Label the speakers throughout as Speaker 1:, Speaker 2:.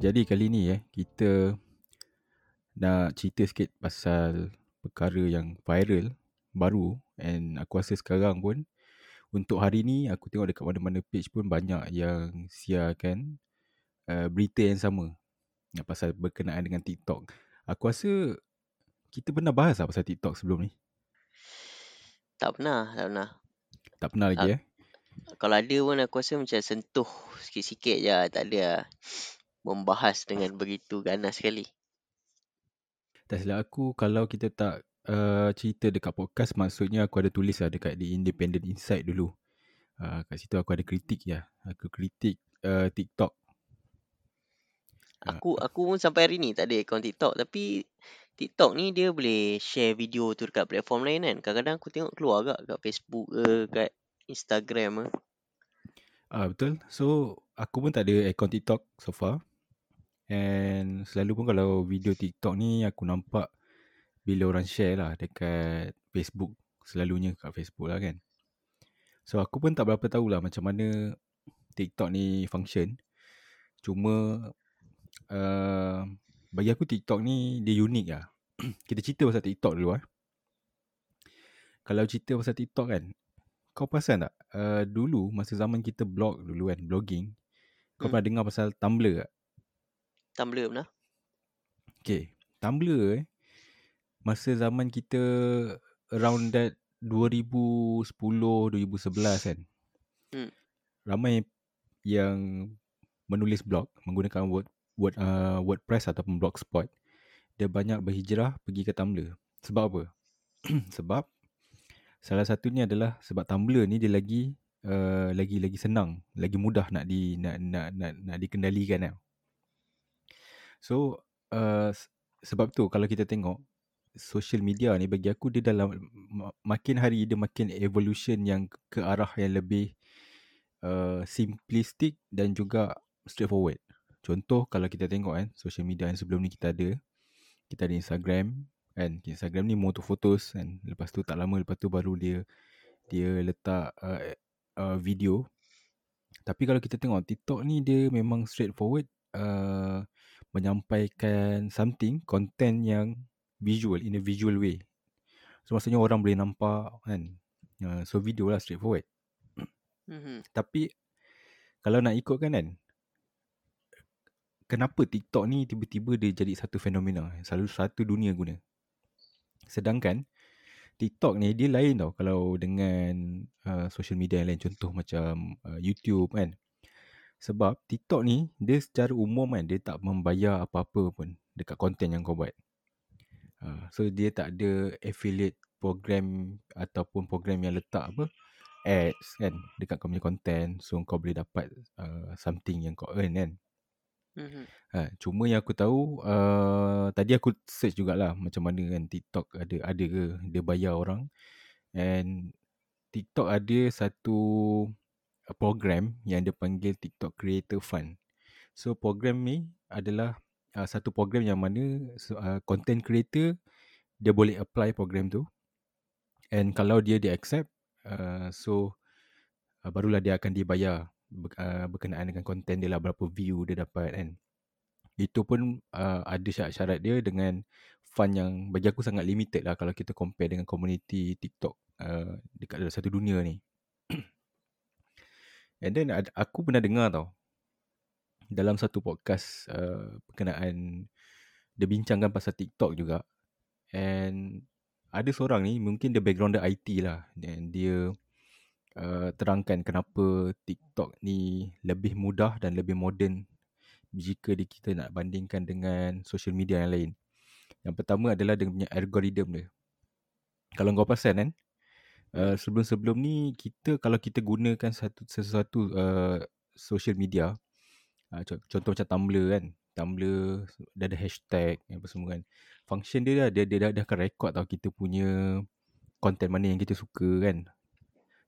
Speaker 1: Jadi kali ni eh kita nak cerita sikit pasal perkara yang viral baru and aku rasa sekarang pun untuk hari ni aku tengok dekat mana-mana page pun banyak yang siarkan uh, berita yang sama yang pasal berkenaan dengan TikTok. Aku rasa kita pernah bahas lah pasal TikTok sebelum ni.
Speaker 2: Tak pernah, tak pernah.
Speaker 1: Tak pernah lagi
Speaker 2: Ah.
Speaker 1: eh.
Speaker 2: Kalau ada pun aku rasa macam sentuh sikit-sikit je. Tak ada lah membahas dengan begitu ganas sekali.
Speaker 1: Tak silap aku kalau kita tak uh, cerita dekat podcast maksudnya aku ada tulis lah dekat di Independent Insight dulu. Uh, kat situ aku ada kritik ya. Aku kritik uh, TikTok. Ah.
Speaker 2: Aku aku pun sampai hari ni tak ada akaun TikTok. Tapi TikTok ni dia boleh share video tu dekat platform lain kan. Kadang-kadang aku tengok keluar agak kat Facebook ke, kat Instagram ke.
Speaker 1: Ah betul. So aku pun tak ada akaun TikTok so far. And selalu pun kalau video TikTok ni aku nampak bila orang share lah dekat Facebook. Selalunya kat Facebook lah kan. So aku pun tak berapa tahulah macam mana TikTok ni function. Cuma uh, bagi aku TikTok ni dia unik lah. Kita cerita pasal TikTok dulu eh. Kalau cerita pasal TikTok kan, kau perasan tak? Uh, dulu masa zaman kita blog dulu kan, blogging, kau
Speaker 2: Hmm.
Speaker 1: pernah dengar pasal Tumblr tak?
Speaker 2: Tumblr pernah.
Speaker 1: Okay, Tumblr eh, masa zaman kita around that 2010-2011 kan.
Speaker 2: Hmm.
Speaker 1: Ramai yang menulis blog menggunakan word, word uh, WordPress ataupun Blogspot. Dia banyak berhijrah pergi ke Tumblr. Sebab apa? sebab salah satunya adalah sebab Tumblr ni dia lagi uh, lagi lagi senang, lagi mudah nak di nak nak nak, nak dikendalikan tau. So uh, sebab tu kalau kita tengok social media ni bagi aku dia dalam ma- makin hari dia makin evolution yang ke arah yang lebih uh, simplistic dan juga straightforward. Contoh kalau kita tengok kan social media yang sebelum ni kita ada kita ada Instagram kan? Instagram ni motor photos kan? Lepas tu tak lama lepas tu baru dia dia letak uh, uh, video. Tapi kalau kita tengok TikTok ni dia memang straightforward uh, menyampaikan something content yang visual in a visual way. So maksudnya orang boleh nampak kan? Uh, so video lah straightforward.
Speaker 2: Mhm.
Speaker 1: tapi kalau nak ikutkan kan? Kenapa TikTok ni tiba-tiba dia jadi satu fenomena? Selalu satu dunia guna. Sedangkan TikTok ni dia lain tau. Kalau dengan uh, social media yang lain contoh macam uh, YouTube kan sebab TikTok ni dia secara umum kan dia tak membayar apa-apa pun dekat konten yang kau buat. Uh, so dia tak ada affiliate program ataupun program yang letak apa ads kan dekat kau punya konten so kau boleh dapat uh, something yang kau earn kan. Ha, cuma yang aku tahu uh, tadi aku search jugalah macam mana kan TikTok ada ada ke dia bayar orang. And TikTok ada satu uh, program yang dia panggil TikTok Creator Fund. So program ni adalah uh, satu program yang mana uh, content creator dia boleh apply program tu and kalau dia di accept uh, so uh, barulah dia akan dibayar uh, berkenaan dengan konten dia lah berapa view dia dapat kan. Itu pun uh, ada syarat-syarat dia dengan fund yang bagi aku sangat limited lah kalau kita compare dengan community TikTok uh, dekat dalam satu dunia ni. And then aku pernah dengar tau dalam satu podcast uh, berkenaan dia bincangkan pasal TikTok juga and ada seorang ni mungkin dia background dia IT lah dan dia uh, terangkan kenapa TikTok ni lebih mudah dan lebih moden jika kita nak bandingkan dengan social media yang lain. Yang pertama adalah dia punya algoritma dia. Kalau kau perasan kan, uh, sebelum-sebelum ni kita kalau kita gunakan satu sesuatu uh, social media, uh, co- contoh macam Tumblr kan, Tumblr dia ada hashtag apa semua kan. Function dia dah dia, dia, dah, dia akan record tau kita punya content mana yang kita suka kan.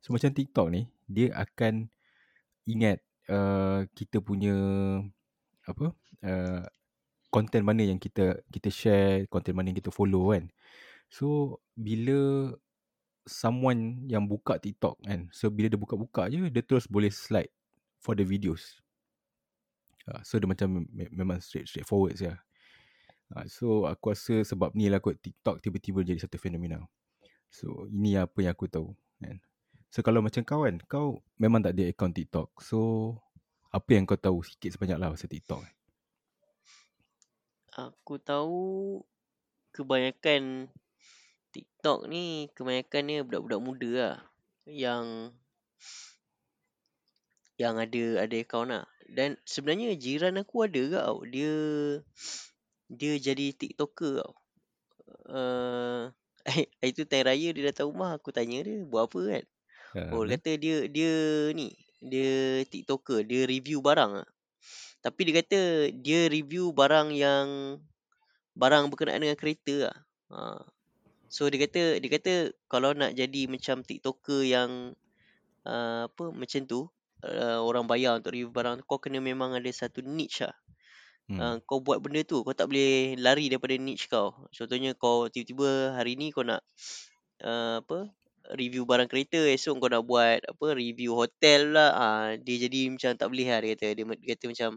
Speaker 1: So macam TikTok ni, dia akan ingat uh, kita punya apa uh, content mana yang kita kita share, content mana yang kita follow kan. So bila someone yang buka TikTok kan, so bila dia buka-buka je dia terus boleh slide for the videos. Uh, so dia macam me- memang straight straightforward saja. Uh, so aku rasa sebab ni lah kot TikTok tiba-tiba jadi satu fenomena. So ini apa yang aku tahu kan. So kalau macam kau kan, kau memang tak ada account TikTok. So apa yang kau tahu sikit sebanyak lah pasal TikTok?
Speaker 2: Aku tahu kebanyakan TikTok ni kebanyakannya budak-budak muda lah yang yang ada ada account lah. Dan sebenarnya jiran aku ada ke tau. Dia dia jadi TikToker tau. Uh, itu time raya dia datang rumah aku tanya dia buat apa kan.
Speaker 1: Uh,
Speaker 2: Oh dia kata dia dia ni dia TikToker, dia review barang ah. Tapi dia kata dia review barang yang barang berkenaan dengan kereta lah. Ha. So dia kata dia kata kalau nak jadi macam TikToker yang uh, apa macam tu uh, orang bayar untuk review barang kau kena memang ada satu niche lah. Hmm. Uh, kau buat benda tu kau tak boleh lari daripada niche kau. Contohnya kau tiba-tiba hari ni kau nak uh, apa review barang kereta esok kau nak buat apa review hotel lah uh, dia jadi macam tak boleh lah dia kata dia, dia kata macam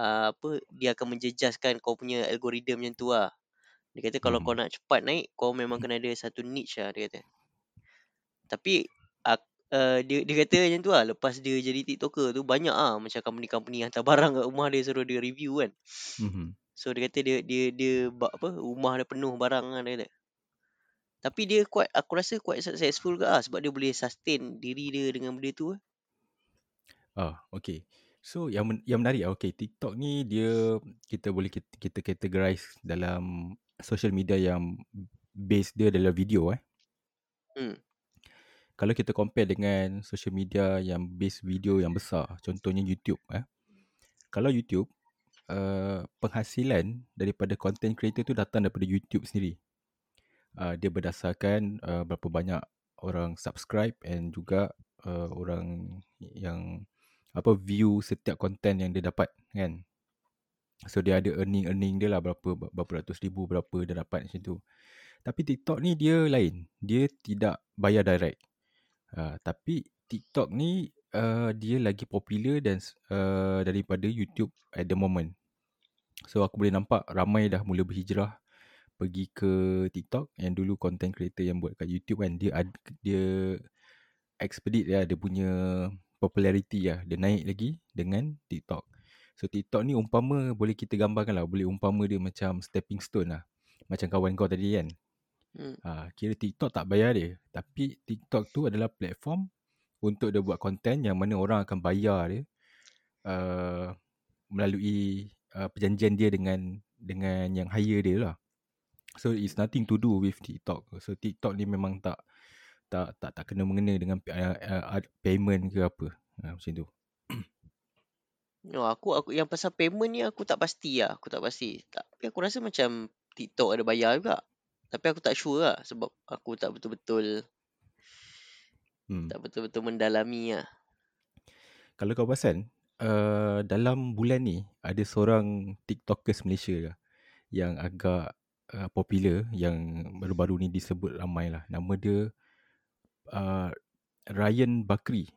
Speaker 2: uh, apa dia akan menjejaskan kau punya algoritma macam tu lah. Dia kata kalau hmm. kau nak cepat naik kau memang kena ada satu niche lah dia kata. Tapi uh, uh, dia dia kata macam tu lah lepas dia jadi TikToker tu banyak ah macam company-company hantar barang kat rumah dia suruh dia review kan. Hmm. So dia kata dia dia dia, apa rumah dia penuh barang kan dia kata. Tapi dia quite aku rasa quite successful ke ah sebab dia boleh sustain diri dia dengan benda tu. Eh.
Speaker 1: Ah, okay. So yang men- yang menarik ah, okay, TikTok ni dia kita boleh kita, kita categorize dalam social media yang base dia adalah video eh. Hmm. Kalau kita compare dengan social media yang base video yang besar, contohnya YouTube eh. Kalau YouTube uh, penghasilan daripada content creator tu datang daripada YouTube sendiri uh, dia berdasarkan uh, berapa banyak orang subscribe and juga uh, orang yang apa view setiap konten yang dia dapat kan so dia ada earning earning dia lah berapa berapa ratus ribu berapa dia dapat macam tu. Tapi TikTok ni dia lain. Dia tidak bayar direct. Uh, tapi TikTok ni uh, dia lagi popular dan uh, daripada YouTube at the moment. So aku boleh nampak ramai dah mula berhijrah pergi ke TikTok yang dulu content creator yang buat kat YouTube kan dia dia expedite ya dia punya popularity ya dia naik lagi dengan TikTok. So TikTok ni umpama boleh kita gambarkan lah boleh umpama dia macam stepping stone lah. Macam kawan kau tadi kan. Hmm. Ha, kira TikTok tak bayar dia tapi TikTok tu adalah platform untuk dia buat content yang mana orang akan bayar dia uh, melalui uh, perjanjian dia dengan dengan yang hire dia lah. So it's nothing to do with TikTok. So TikTok ni memang tak tak tak tak kena mengena dengan uh, uh, payment ke apa. Uh, macam tu.
Speaker 2: No, aku aku yang pasal payment ni aku tak pasti lah. Aku tak pasti. Tapi aku rasa macam TikTok ada bayar juga. Tapi aku tak sure lah sebab aku tak betul-betul hmm. tak betul-betul mendalami lah.
Speaker 1: Kalau kau perasan, uh, dalam bulan ni ada seorang TikTokers Malaysia lah yang agak uh, popular yang baru-baru ni disebut ramai lah. Nama dia uh, Ryan Bakri.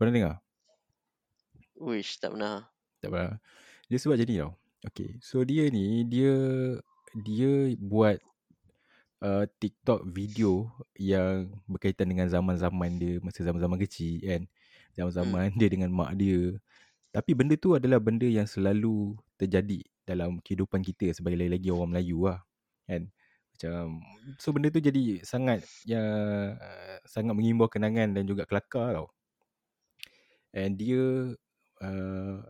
Speaker 1: Pernah dengar?
Speaker 2: Wish, tak pernah.
Speaker 1: Tak pernah. Dia sebab jadi tau. Okay, so dia ni, dia dia buat uh, TikTok video yang berkaitan dengan zaman-zaman dia, masa zaman-zaman kecil kan. Zaman-zaman hmm. dia dengan mak dia. Tapi benda tu adalah benda yang selalu terjadi dalam kehidupan kita sebagai lagi-lagi orang Melayu lah kan macam so benda tu jadi sangat ya sangat mengimbau kenangan dan juga kelakar tau and dia uh,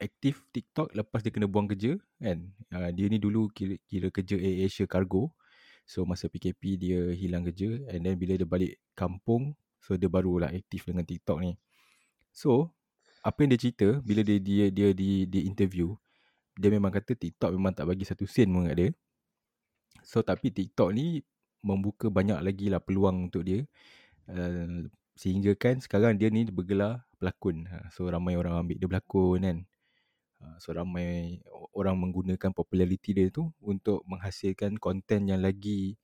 Speaker 1: aktif TikTok lepas dia kena buang kerja kan uh, dia ni dulu kira, kira kerja Air Asia Cargo so masa PKP dia hilang kerja and then bila dia balik kampung so dia barulah aktif dengan TikTok ni so apa yang dia cerita bila dia dia dia di di interview dia memang kata TikTok memang tak bagi satu sen pun kat dia So tapi TikTok ni membuka banyak lagi lah peluang untuk dia. Uh, sehingga kan sekarang dia ni bergelar pelakon. Ha, so ramai orang ambil dia berlakon kan. Uh, so ramai orang menggunakan populariti dia tu untuk menghasilkan konten yang lagi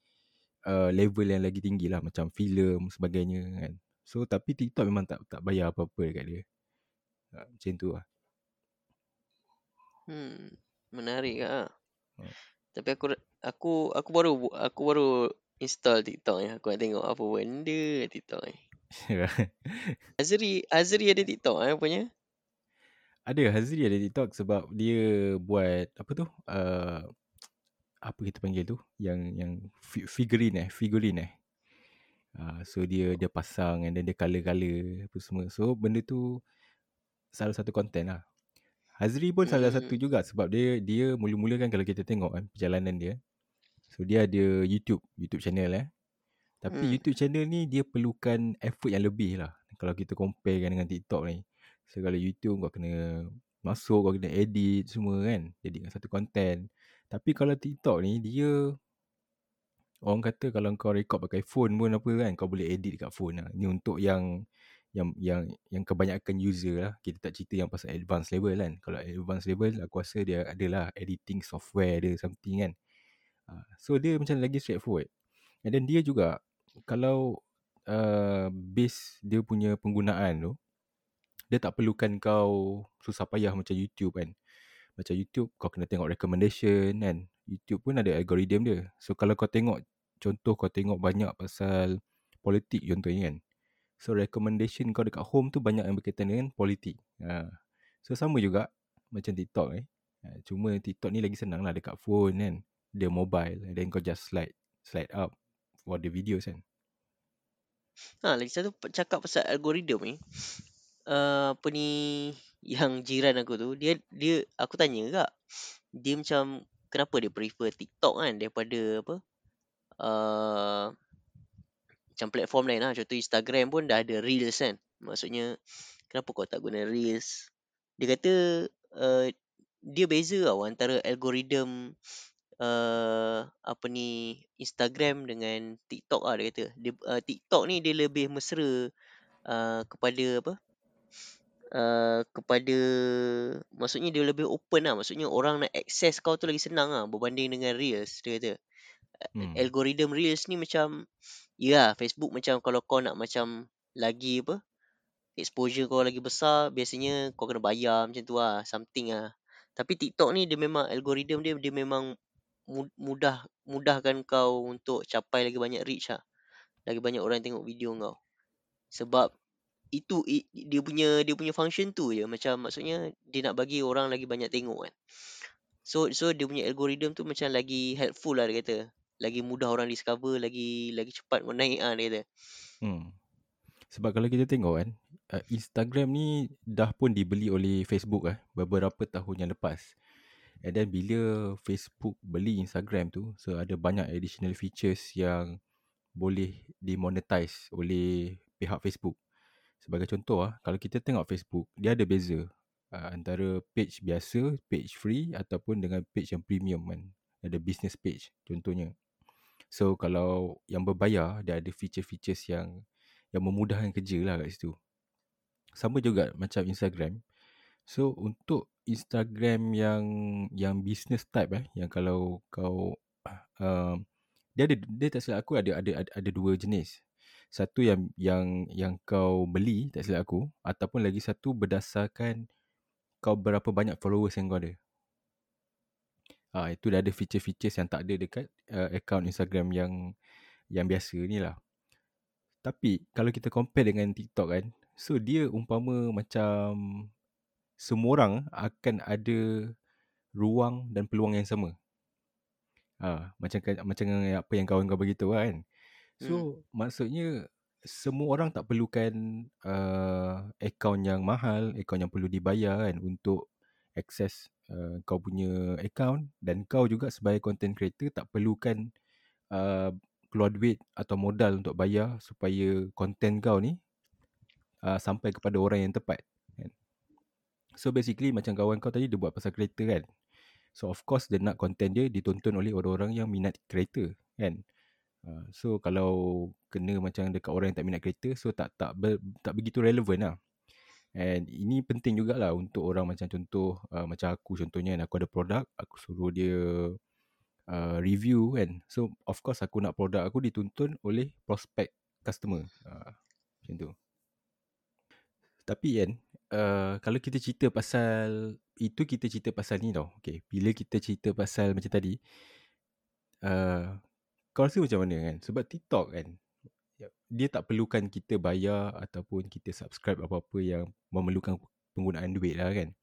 Speaker 1: uh, level yang lagi tinggi lah. Macam filem sebagainya kan. So tapi TikTok memang tak tak bayar apa-apa dekat dia. Uh, macam tu lah.
Speaker 2: Hmm, menarik ah.
Speaker 1: Hmm.
Speaker 2: Tapi aku aku aku baru aku baru install TikTok ni. Aku nak tengok apa benda TikTok ni. Azri Azri ada TikTok eh punya.
Speaker 1: Ada Hazri ada TikTok sebab dia buat apa tu? Uh, apa kita panggil tu? Yang yang fi- figurine eh, figurine eh. Uh, so dia dia pasang and then dia color-color apa semua. So benda tu salah satu konten lah. Hazri pun salah satu
Speaker 2: Hmm.
Speaker 1: juga sebab dia dia mula-mula kan kalau kita tengok kan perjalanan dia. So dia ada YouTube, YouTube channel eh. Tapi
Speaker 2: Hmm.
Speaker 1: YouTube channel ni dia perlukan effort yang lebih lah. Kalau kita compare kan dengan TikTok ni. So kalau YouTube kau kena masuk, kau kena edit semua kan. Jadikan satu content. Tapi kalau TikTok ni dia orang kata kalau kau record pakai phone pun apa kan kau boleh edit dekat phone lah. Ni untuk yang yang yang yang kebanyakan user lah. Kita tak cerita yang pasal advanced level kan. Kalau advanced level aku rasa dia adalah editing software dia something kan. Ah, So dia macam lagi straightforward. And then dia juga kalau uh, base dia punya penggunaan tu dia tak perlukan kau susah payah macam YouTube kan. Macam YouTube kau kena tengok recommendation kan. YouTube pun ada algorithm dia. So kalau kau tengok contoh kau tengok banyak pasal politik contohnya kan. So recommendation kau dekat home tu banyak yang berkaitan dengan politik. Ha. So sama juga macam TikTok eh. Ha, cuma TikTok ni lagi senang lah dekat phone kan. Dia mobile then kau just slide slide up for the videos kan.
Speaker 2: Ha, lagi satu cakap pasal algoritma ni. Uh, apa ni yang jiran aku tu dia dia aku tanya juga. Dia macam kenapa dia prefer TikTok kan daripada apa uh, macam platform lain lah. Contoh Instagram pun dah ada reels kan. Maksudnya kenapa kau tak guna reels? Dia kata uh, dia beza tau antara algoritma uh, apa ni Instagram dengan TikTok lah dia kata. Dia, uh, TikTok ni dia lebih mesra uh, kepada apa uh, kepada maksudnya dia lebih open lah. Maksudnya orang nak access kau tu lagi senang lah berbanding dengan reels dia kata.
Speaker 1: Hmm.
Speaker 2: algoritma reels ni macam ya Facebook macam kalau kau nak macam lagi apa exposure kau lagi besar biasanya kau kena bayar macam tu lah something lah. Tapi TikTok ni dia memang algoritma dia dia memang mu- mudah mudahkan kau untuk capai lagi banyak reach lah. Lagi banyak orang tengok video kau. Sebab itu dia punya dia punya function tu je macam maksudnya dia nak bagi orang lagi banyak tengok kan so so dia punya algoritma tu macam lagi helpful lah dia kata lagi mudah orang discover lagi lagi cepat naik ah dia kata
Speaker 1: Hmm. Sebab kalau kita tengok kan, uh, Instagram ni dah pun dibeli oleh Facebook eh beberapa tahun yang lepas. And then bila Facebook beli Instagram tu, so ada banyak additional features yang boleh dimonetize oleh pihak Facebook. Sebagai contoh ah, kalau kita tengok Facebook, dia ada beza uh, antara page biasa, page free ataupun dengan page yang premium kan. Ada business page contohnya. So kalau yang berbayar dia ada feature-features yang yang memudahkan kerja lah kat situ. Sama juga macam Instagram. So untuk Instagram yang yang business type eh yang kalau kau uh, dia ada dia tak silap aku ada ada, ada dua jenis. Satu yang yang yang kau beli tak silap aku ataupun lagi satu berdasarkan kau berapa banyak followers yang kau ada. Ah itu dah ada feature-features yang tak ada dekat uh, account Instagram yang yang biasa ni lah. Tapi kalau kita compare dengan TikTok kan, so dia umpama macam semua orang akan ada ruang dan peluang yang sama. Ha, macam macam apa yang kawan kau beritahu kan. So
Speaker 2: hmm.
Speaker 1: maksudnya semua orang tak perlukan uh, akaun yang mahal, akaun yang perlu dibayar kan untuk akses uh, kau punya akaun dan kau juga sebagai content creator tak perlukan uh, keluar duit atau modal untuk bayar supaya konten kau ni uh, sampai kepada orang yang tepat kan. So basically macam kawan kau tadi dia buat pasal kereta kan. So of course dia nak konten dia ditonton oleh orang-orang yang minat kereta kan. Uh, so kalau kena macam dekat orang yang tak minat kereta so tak tak ber, tak begitu relevan lah. And ini penting jugalah untuk orang macam contoh uh, macam aku contohnya aku ada produk aku suruh dia uh, review kan. So of course aku nak produk aku dituntun oleh prospect customer. Uh, macam tu. Tapi kan uh, kalau kita cerita pasal itu kita cerita pasal ni tau. Okay, bila kita cerita pasal macam tadi, uh, kau rasa macam mana kan? Sebab TikTok kan, dia tak perlukan kita bayar ataupun kita subscribe apa-apa yang memerlukan penggunaan duit lah kan.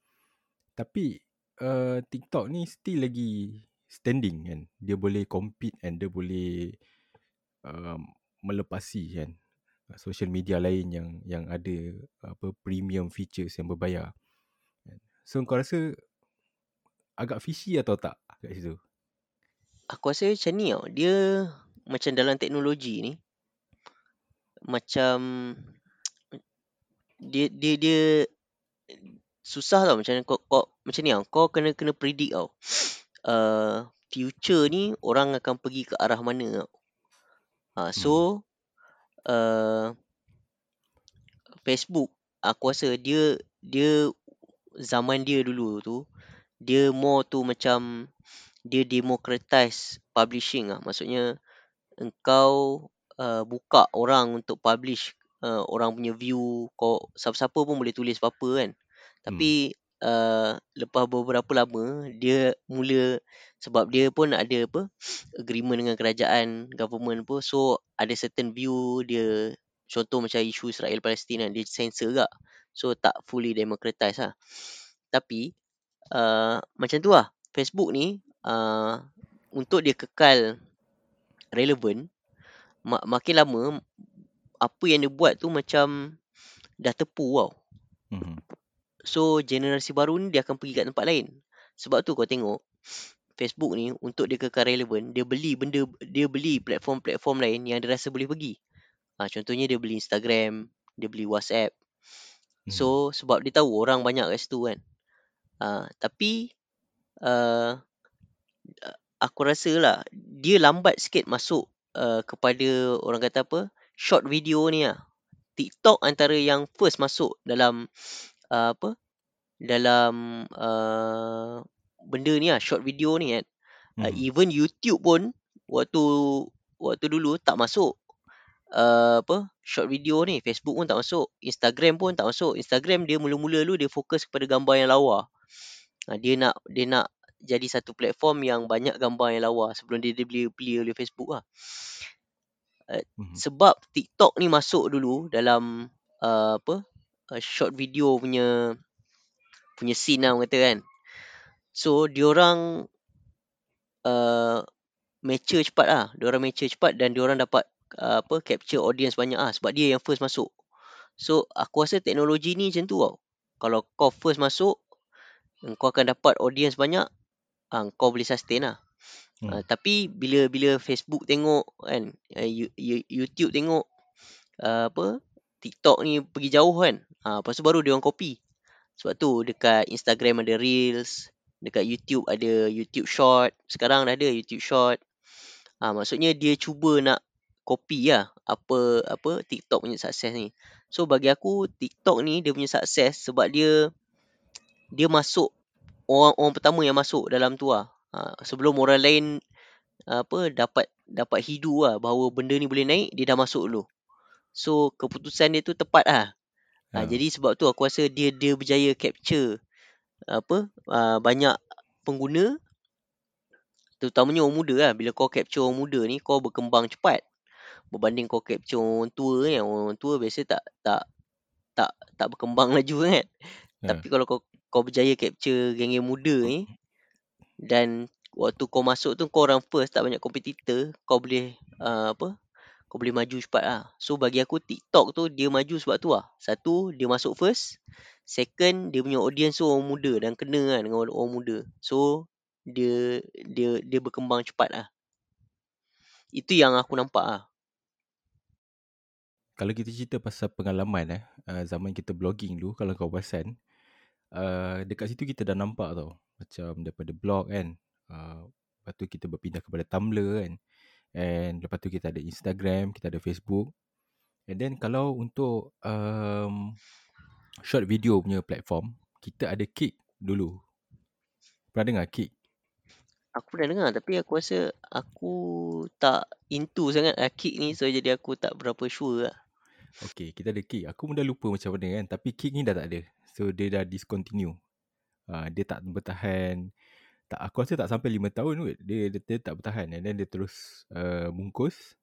Speaker 1: Tapi uh, TikTok ni still lagi standing kan. Dia boleh compete and dia boleh um, melepasi kan social media lain yang yang ada apa premium features yang berbayar. So kau rasa agak fishy atau tak kat situ?
Speaker 2: Aku rasa macam ni tau. Dia macam dalam teknologi ni macam dia dia dia susah tau macam kau, kau macam ni tau. Kau kena kena predict tau. Uh, future ni orang akan pergi ke arah mana tau. Uh, so hmm. uh, Facebook aku rasa dia dia zaman dia dulu tu dia more tu macam dia democratize publishing ah maksudnya engkau uh, buka orang untuk publish uh, orang punya view. Kau siapa-siapa pun boleh tulis apa-apa kan. Tapi hmm. uh, lepas beberapa lama dia mula sebab dia pun ada apa agreement dengan kerajaan government pun so ada certain view dia contoh macam isu Israel Palestin kan dia censor juga. So tak fully democratize lah. Tapi uh, macam tu lah. Facebook ni uh, untuk dia kekal relevan mak- makin lama apa yang dia buat tu macam dah tepu tau mm-hmm. so generasi baru ni dia akan pergi kat tempat lain sebab tu kau tengok Facebook ni untuk dia kekal relevan dia beli benda dia beli platform-platform lain yang dia rasa boleh pergi Ha, contohnya dia beli Instagram, dia beli WhatsApp. Hmm. So sebab dia tahu orang banyak kat situ kan. Ha, tapi uh, aku rasa lah dia lambat sikit masuk uh, kepada orang kata apa short video ni lah. TikTok antara yang first masuk dalam uh, apa dalam uh, benda ni lah short video ni kan. Hmm. Uh, even YouTube pun waktu waktu dulu tak masuk uh, apa short video ni Facebook pun tak masuk Instagram pun tak masuk Instagram dia mula-mula dulu dia fokus kepada gambar yang lawa uh, dia nak dia nak jadi satu platform yang banyak gambar yang lawa sebelum dia dibeli beli oleh Facebook lah uh, mm-hmm. sebab TikTok ni masuk dulu dalam uh, apa uh, short video punya punya scene lah kata kan so diorang uh, mature cepat lah diorang mature cepat dan diorang dapat uh, apa capture audience banyak ah sebab dia yang first masuk. So aku rasa teknologi ni macam tu tau. Kalau kau first masuk kau akan dapat audience banyak ah kau boleh sustain lah. Hmm. Uh, tapi bila bila Facebook tengok kan uh, YouTube tengok uh, apa TikTok ni pergi jauh kan. Ah uh, lepas tu baru dia orang copy. Sebab tu dekat Instagram ada Reels, dekat YouTube ada YouTube Short. Sekarang dah ada YouTube Short. Ah uh, maksudnya dia cuba nak copy lah apa apa TikTok punya sukses ni. So bagi aku TikTok ni dia punya sukses sebab dia dia masuk orang orang pertama yang masuk dalam tu lah. Ha, sebelum orang lain apa dapat dapat hidu lah bahawa benda ni boleh naik dia dah masuk dulu. So keputusan dia tu tepat lah. Ha, ha. jadi sebab tu aku rasa dia dia berjaya capture apa uh, banyak pengguna terutamanya orang muda lah bila kau capture orang muda ni kau berkembang cepat berbanding kau capture orang tua kan orang tua biasa tak tak tak tak berkembang laju kan yeah. tapi kalau kau kau berjaya capture geng-geng muda ni dan waktu kau masuk tu kau orang first tak banyak kompetitor kau boleh uh, apa kau boleh maju cepat lah. So bagi aku TikTok tu dia maju sebab tu lah. Satu dia masuk first. Second dia punya audience tu orang muda dan kena kan dengan orang muda. So dia dia dia berkembang cepat lah. Itu yang aku nampak lah.
Speaker 1: Kalau kita cerita pasal pengalaman eh uh, zaman kita blogging dulu kalau kau perasan uh, dekat situ kita dah nampak tau macam daripada blog kan uh, lepas tu kita berpindah kepada Tumblr kan and lepas tu kita ada Instagram kita ada Facebook and then kalau untuk um, short video punya platform kita ada Kick dulu pernah dengar Kick
Speaker 2: Aku dah dengar tapi aku rasa aku tak into sangat lah kick ni so jadi aku tak berapa sure lah.
Speaker 1: Okay, kita ada kick. Aku pun dah lupa macam mana kan. Tapi kick ni dah tak ada. So dia dah discontinue. Uh, dia tak bertahan tak aku rasa tak sampai 5 tahun kot. Dia, dia, dia tak bertahan and then dia terus uh, bungkus.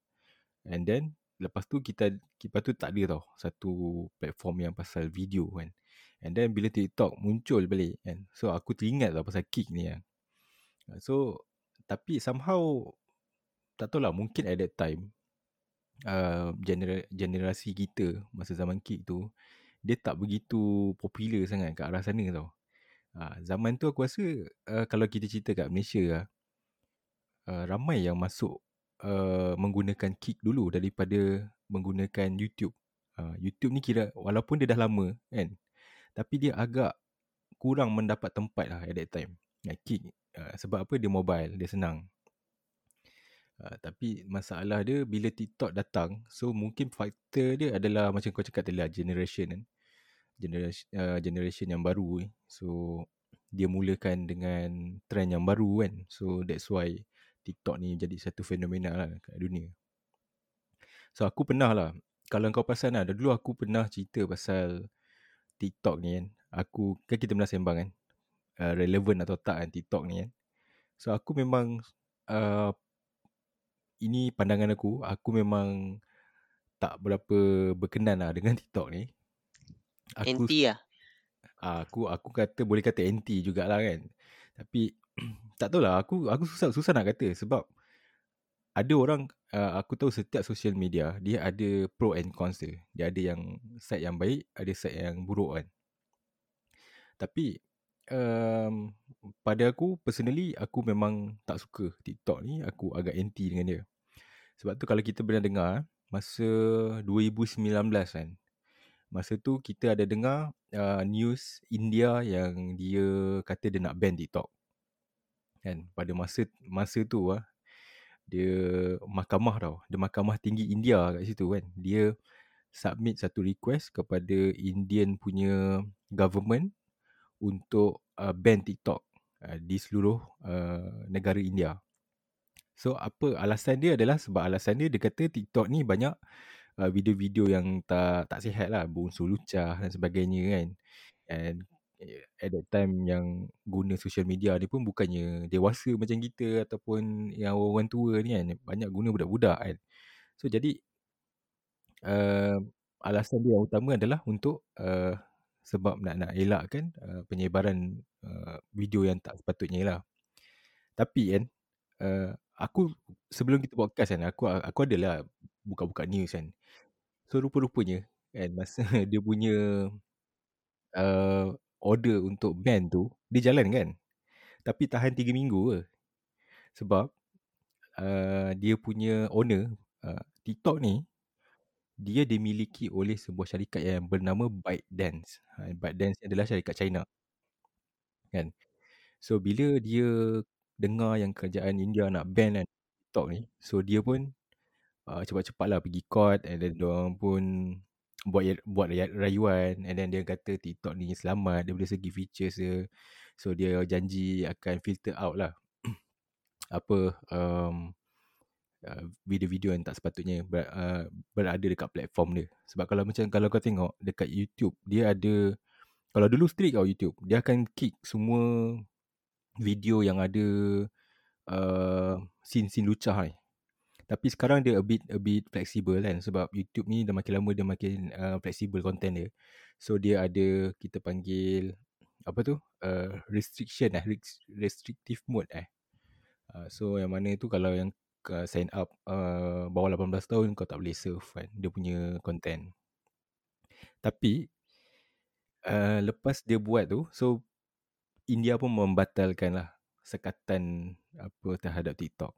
Speaker 1: And then lepas tu kita lepas tu tak ada tau satu platform yang pasal video kan. And then bila TikTok muncul balik kan. So aku teringat tau pasal kick ni kan. So tapi somehow tak tahu lah mungkin at that time uh, genera- generasi kita masa zaman kick tu dia tak begitu popular sangat kat arah sana tau. Uh, zaman tu aku rasa uh, kalau kita cerita kat Malaysia uh, ramai yang masuk uh, menggunakan kick dulu daripada menggunakan YouTube. Uh, YouTube ni kira walaupun dia dah lama kan tapi dia agak kurang mendapat tempat lah at that time. Kick uh, sebab apa dia mobile, dia senang. Uh, tapi masalah dia bila TikTok datang, so mungkin faktor dia adalah macam kau cakap tadi lah, generation kan. Generation, uh, generation yang baru eh. So, dia mulakan dengan trend yang baru kan. So, that's why TikTok ni jadi satu fenomena lah kat dunia. So, aku pernah lah. Kalau kau pasal lah, dulu aku pernah cerita pasal TikTok ni kan. Aku, kan kita pernah sembang kan. Uh, relevan atau tak kan TikTok ni kan. So, aku memang uh, ini pandangan aku, aku memang tak berapa berkenan lah dengan TikTok ni.
Speaker 2: Aku, anti lah.
Speaker 1: Aku aku kata boleh kata anti jugalah kan. Tapi tak tahulah aku aku susah susah nak kata sebab ada orang uh, aku tahu setiap social media dia ada pro and cons dia. Dia ada yang side yang baik, ada side yang buruk kan. Tapi um, pada aku personally aku memang tak suka TikTok ni, aku agak anti dengan dia. Sebab tu kalau kita pernah dengar masa 2019 kan. Masa tu kita ada dengar uh, news India yang dia kata dia nak ban TikTok. Kan pada masa masa tu ah dia mahkamah tau. Dia mahkamah tinggi India kat situ kan. Dia submit satu request kepada Indian punya government untuk uh, ban TikTok uh, di seluruh uh, negara India. So apa alasan dia adalah sebab alasan dia dia kata TikTok ni banyak uh, video-video yang tak tak sihat lah, berunsur lucah dan sebagainya kan. And eh, at that time yang guna social media ni pun bukannya dewasa macam kita ataupun yang orang tua ni kan. Banyak guna budak-budak kan. So jadi uh, alasan dia yang utama adalah untuk uh, sebab nak nak elakkan uh, penyebaran uh, video yang tak sepatutnya lah. Tapi kan uh, aku sebelum kita podcast kan aku aku adalah buka-buka news kan. So rupa-rupanya kan masa dia punya uh, order untuk ban tu dia jalan kan. Tapi tahan 3 minggu ke. Sebab uh, dia punya owner uh, TikTok ni dia dimiliki oleh sebuah syarikat yang bernama ByteDance. Ha, ByteDance adalah syarikat China. Kan? So bila dia dengar yang kerajaan India nak ban kan TikTok ni. So dia pun uh, cepat-cepatlah pergi court and then diorang pun buat buat rayuan and then dia kata TikTok ni selamat daripada segi features dia. So dia janji akan filter out lah apa um, uh, video-video yang tak sepatutnya ber, uh, berada dekat platform dia. Sebab kalau macam kalau kau tengok dekat YouTube dia ada kalau dulu strict kau YouTube dia akan kick semua video yang ada uh, scene-scene lucah ni. Tapi sekarang dia a bit a bit flexible kan sebab YouTube ni dah makin lama dia makin uh, flexible content dia. So dia ada kita panggil apa tu? Uh, restriction eh restrictive mode eh. Uh, so yang mana tu kalau yang uh, sign up uh, bawah 18 tahun kau tak boleh serve kan dia punya content. Tapi uh, lepas dia buat tu so India pun membatalkan lah sekatan apa terhadap TikTok.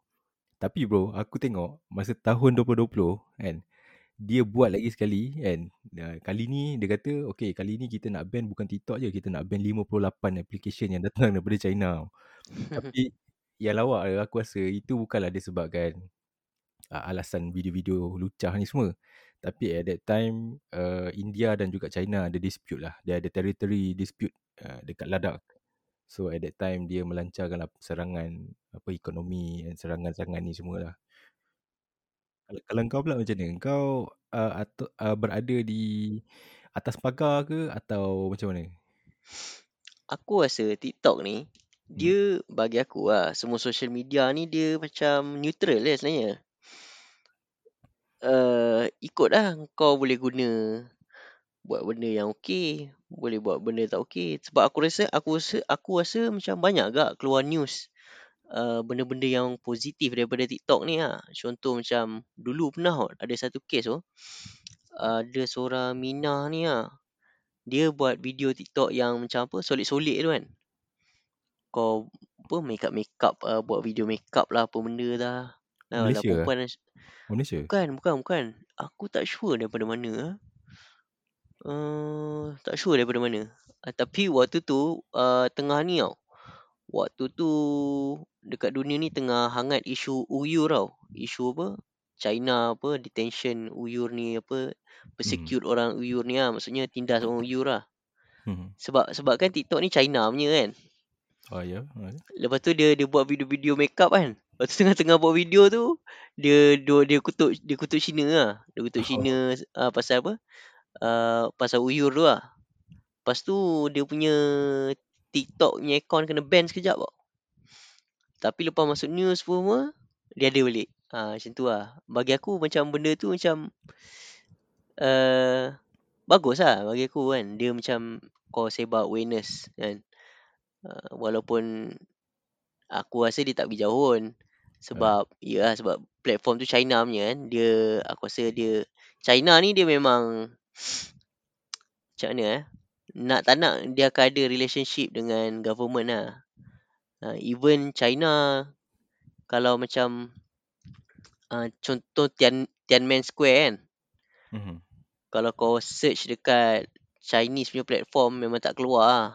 Speaker 1: Tapi bro, aku tengok masa tahun 2020 kan, dia buat lagi sekali kan. Kali ni dia kata, okay kali ni kita nak ban bukan TikTok je, kita nak ban 58 application yang datang daripada China. Tapi yang lawak aku rasa itu bukanlah disebabkan uh, alasan video-video lucah ni semua. Tapi at that time, uh, India dan juga China ada dispute lah. Dia ada territory dispute uh, dekat Ladakh. So at that time dia melancarkan lah serangan apa ekonomi dan serangan-serangan ni semualah. Kalau, kalau kau pula macam mana? Kau uh, atau, uh, berada di atas pagar ke atau macam mana?
Speaker 2: Aku rasa TikTok ni. Dia bagi aku lah semua social media ni dia macam neutral lah sebenarnya. Uh, ikut lah kau boleh guna buat benda yang okey, boleh buat benda tak okey. Sebab aku rasa aku rasa aku rasa macam banyak gak keluar news uh, benda-benda yang positif daripada TikTok ni lah. Contoh macam dulu pernah kot ada satu kes tu ada seorang Mina ni lah. Dia buat video TikTok yang macam apa solid-solid tu kan. Kau apa make up make up uh, buat video make up lah apa benda dah. Lah, lah
Speaker 1: Malaysia
Speaker 2: perempuan
Speaker 1: Oh, Malaysia?
Speaker 2: bukan bukan bukan. Aku tak sure daripada mana ah. Uh, tak sure daripada mana. Uh, tapi waktu tu uh, tengah ni tau. Waktu tu dekat dunia ni tengah hangat isu Uyghur tau. Isu apa? China apa detention Uyghur ni apa persecute orang Uyghur ni lah. Maksudnya tindas orang Uyghur lah.
Speaker 1: Hmm.
Speaker 2: Sebab sebab kan TikTok ni China punya kan.
Speaker 1: Oh, ya. Oh, ya.
Speaker 2: Lepas tu dia dia buat video-video make up kan. Lepas tu tengah-tengah buat video tu dia dia, dia kutuk dia kutuk Cina lah. Dia kutuk
Speaker 1: Oh.
Speaker 2: Cina uh, pasal apa? Uh, pasal Uyghur tu lah. Lepas tu dia punya TikTok punya account kena ban sekejap tau. Tapi lepas masuk news pun semua dia ada balik. Ha, macam tu lah. Bagi aku macam benda tu macam uh, bagus lah bagi aku kan. Dia macam kau sebar awareness kan. Uh, walaupun aku rasa dia tak pergi jauh pun. Sebab ya yeah, sebab platform tu China punya kan. Dia aku rasa dia China ni dia memang macam mana eh. Nak tak nak dia akan ada relationship dengan government lah. Uh, even China kalau macam uh, contoh Tian Tiananmen Square kan.
Speaker 1: Mhm.
Speaker 2: Kalau kau search dekat Chinese punya platform memang tak keluar lah.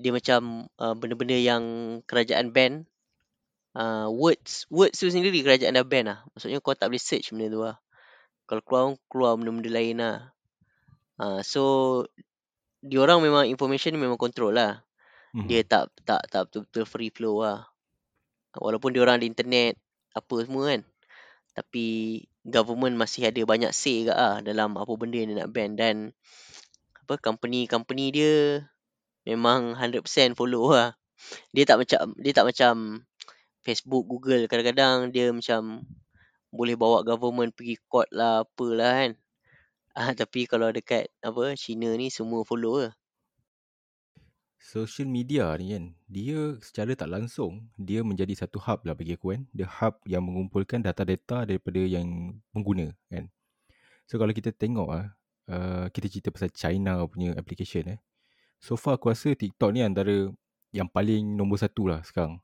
Speaker 2: Dia macam uh, benda-benda yang kerajaan ban. Uh, words words tu sendiri kerajaan dah ban lah. Maksudnya kau tak boleh search benda tu lah. Kalau keluar keluar benda-benda lain lah. Uh, so diorang memang information memang control lah.
Speaker 1: Mhm.
Speaker 2: Dia tak tak tak betul-betul free flow lah. Walaupun diorang ada internet apa semua kan. Tapi government masih ada banyak say kat lah dalam apa benda yang dia nak ban dan apa company-company dia memang 100% follow lah. Dia tak macam dia tak macam Facebook, Google kadang-kadang dia macam boleh bawa government pergi court lah apalah kan. Ah tapi kalau dekat apa China ni semua follow lah.
Speaker 1: Social media ni kan, dia secara tak langsung, dia menjadi satu hub lah bagi aku kan. Dia hub yang mengumpulkan data-data daripada yang pengguna kan. So kalau kita tengok ah, uh, kita cerita pasal China punya application eh. So far aku rasa TikTok ni antara yang paling nombor satu lah sekarang.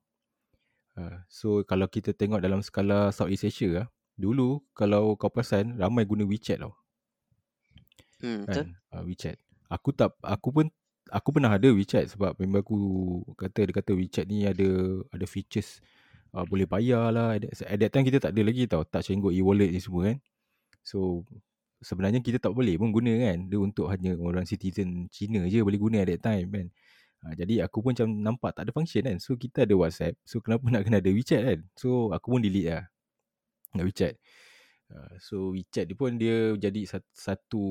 Speaker 1: Uh, so kalau kita tengok dalam skala Southeast Asia lah, dulu kalau kau perasan ramai guna WeChat tau.
Speaker 2: Hmm,
Speaker 1: kan? uh, WeChat. Aku tak aku pun aku pernah ada WeChat sebab member aku kata dia kata WeChat ni ada ada features uh, boleh bayar lah. At that, at that time kita tak ada lagi tau and go e-wallet ni semua kan. So sebenarnya kita tak boleh pun guna kan dia untuk hanya orang citizen Cina je boleh guna at that time kan uh, jadi aku pun macam nampak tak ada function kan so kita ada WhatsApp so kenapa nak kena ada WeChat kan so aku pun delete lah nak WeChat Uh, so WeChat dia pun dia jadi satu,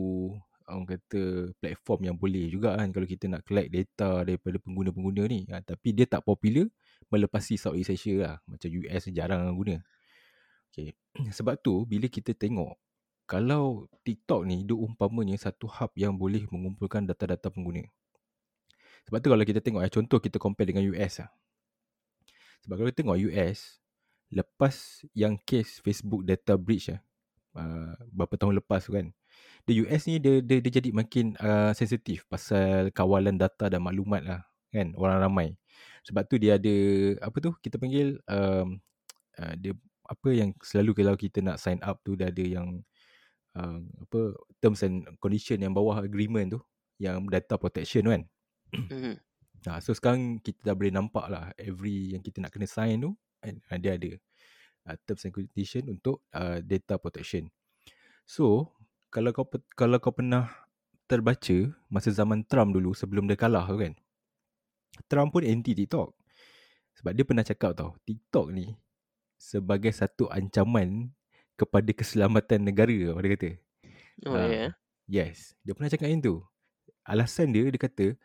Speaker 1: orang kata platform yang boleh juga kan kalau kita nak collect data daripada pengguna-pengguna ni. Ha, tapi dia tak popular melepasi Southeast Asia lah. Macam US jarang guna. Okay. Sebab tu bila kita tengok kalau TikTok ni dia umpamanya satu hub yang boleh mengumpulkan data-data pengguna. Sebab tu kalau kita tengok eh, contoh kita compare dengan US lah. Sebab kalau kita tengok US, lepas yang case Facebook data breach lah, uh, berapa tahun lepas tu kan, the US ni dia, dia, dia jadi makin uh, sensitif pasal kawalan data dan maklumat lah kan, orang ramai. Sebab tu dia ada, apa tu, kita panggil, um, uh, dia apa yang selalu kalau kita nak sign up tu dia ada yang uh, apa terms and condition yang bawah agreement tu yang data protection tu kan
Speaker 2: Mhm.
Speaker 1: Nah, so sekarang kita dah boleh nampak lah every yang kita nak kena sign tu uh, dia ada uh, terms and condition untuk uh, data protection. So, kalau kau kalau kau pernah terbaca masa zaman Trump dulu sebelum dia kalah tu kan. Trump pun anti TikTok. Sebab dia pernah cakap tau, TikTok ni sebagai satu ancaman kepada keselamatan negara dia kata.
Speaker 2: Oh
Speaker 1: Ah,
Speaker 2: ya. Yeah.
Speaker 1: Yes, dia pernah cakap macam tu. Alasan dia dia kata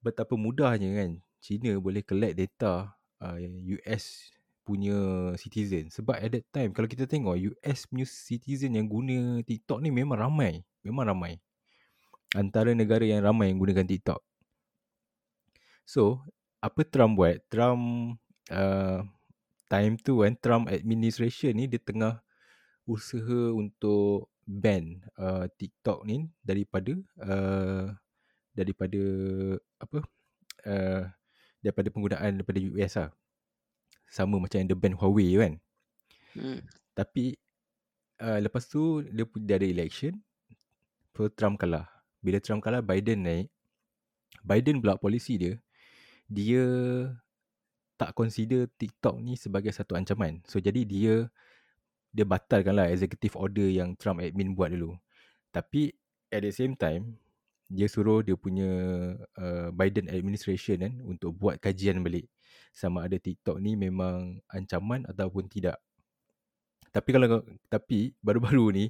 Speaker 1: betapa mudahnya kan China boleh collect data uh, US punya citizen. Sebab at that time kalau kita tengok US punya citizen yang guna TikTok ni memang ramai. Memang ramai. Antara negara yang ramai yang gunakan TikTok. So, apa Trump buat? Trump uh, time tu kan Trump administration ni dia tengah usaha untuk ban uh, TikTok ni daripada uh, daripada apa uh, daripada penggunaan daripada US lah. Sama macam yang the ban Huawei kan. Hmm. Tapi uh, lepas tu dia, dia ada election. So Trump kalah. Bila Trump kalah Biden naik. Biden pula polisi dia dia tak consider TikTok ni sebagai satu ancaman. So jadi dia dia batalkan lah executive order yang Trump admin buat dulu. Tapi at the same time dia suruh dia punya uh, Biden administration kan untuk buat kajian balik sama ada TikTok ni memang ancaman ataupun tidak. Tapi kalau tapi baru-baru ni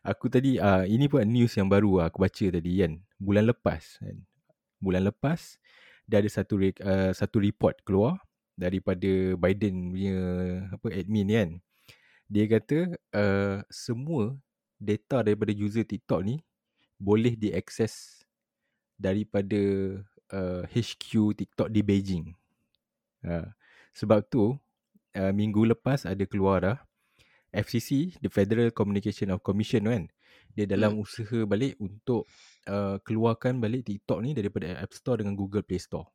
Speaker 1: aku tadi uh, ini pun news yang baru aku baca tadi kan bulan lepas kan. Bulan lepas dia ada satu uh, satu report keluar daripada Biden punya apa admin kan. Dia kata uh, semua data daripada user TikTok ni boleh diakses daripada uh, HQ TikTok di Beijing. Uh, sebab tu uh, minggu lepas ada keluar dah FCC, the Federal Communication of Commission kan. Dia dalam hmm. usaha balik untuk uh, keluarkan balik TikTok ni daripada App Store dengan Google Play Store.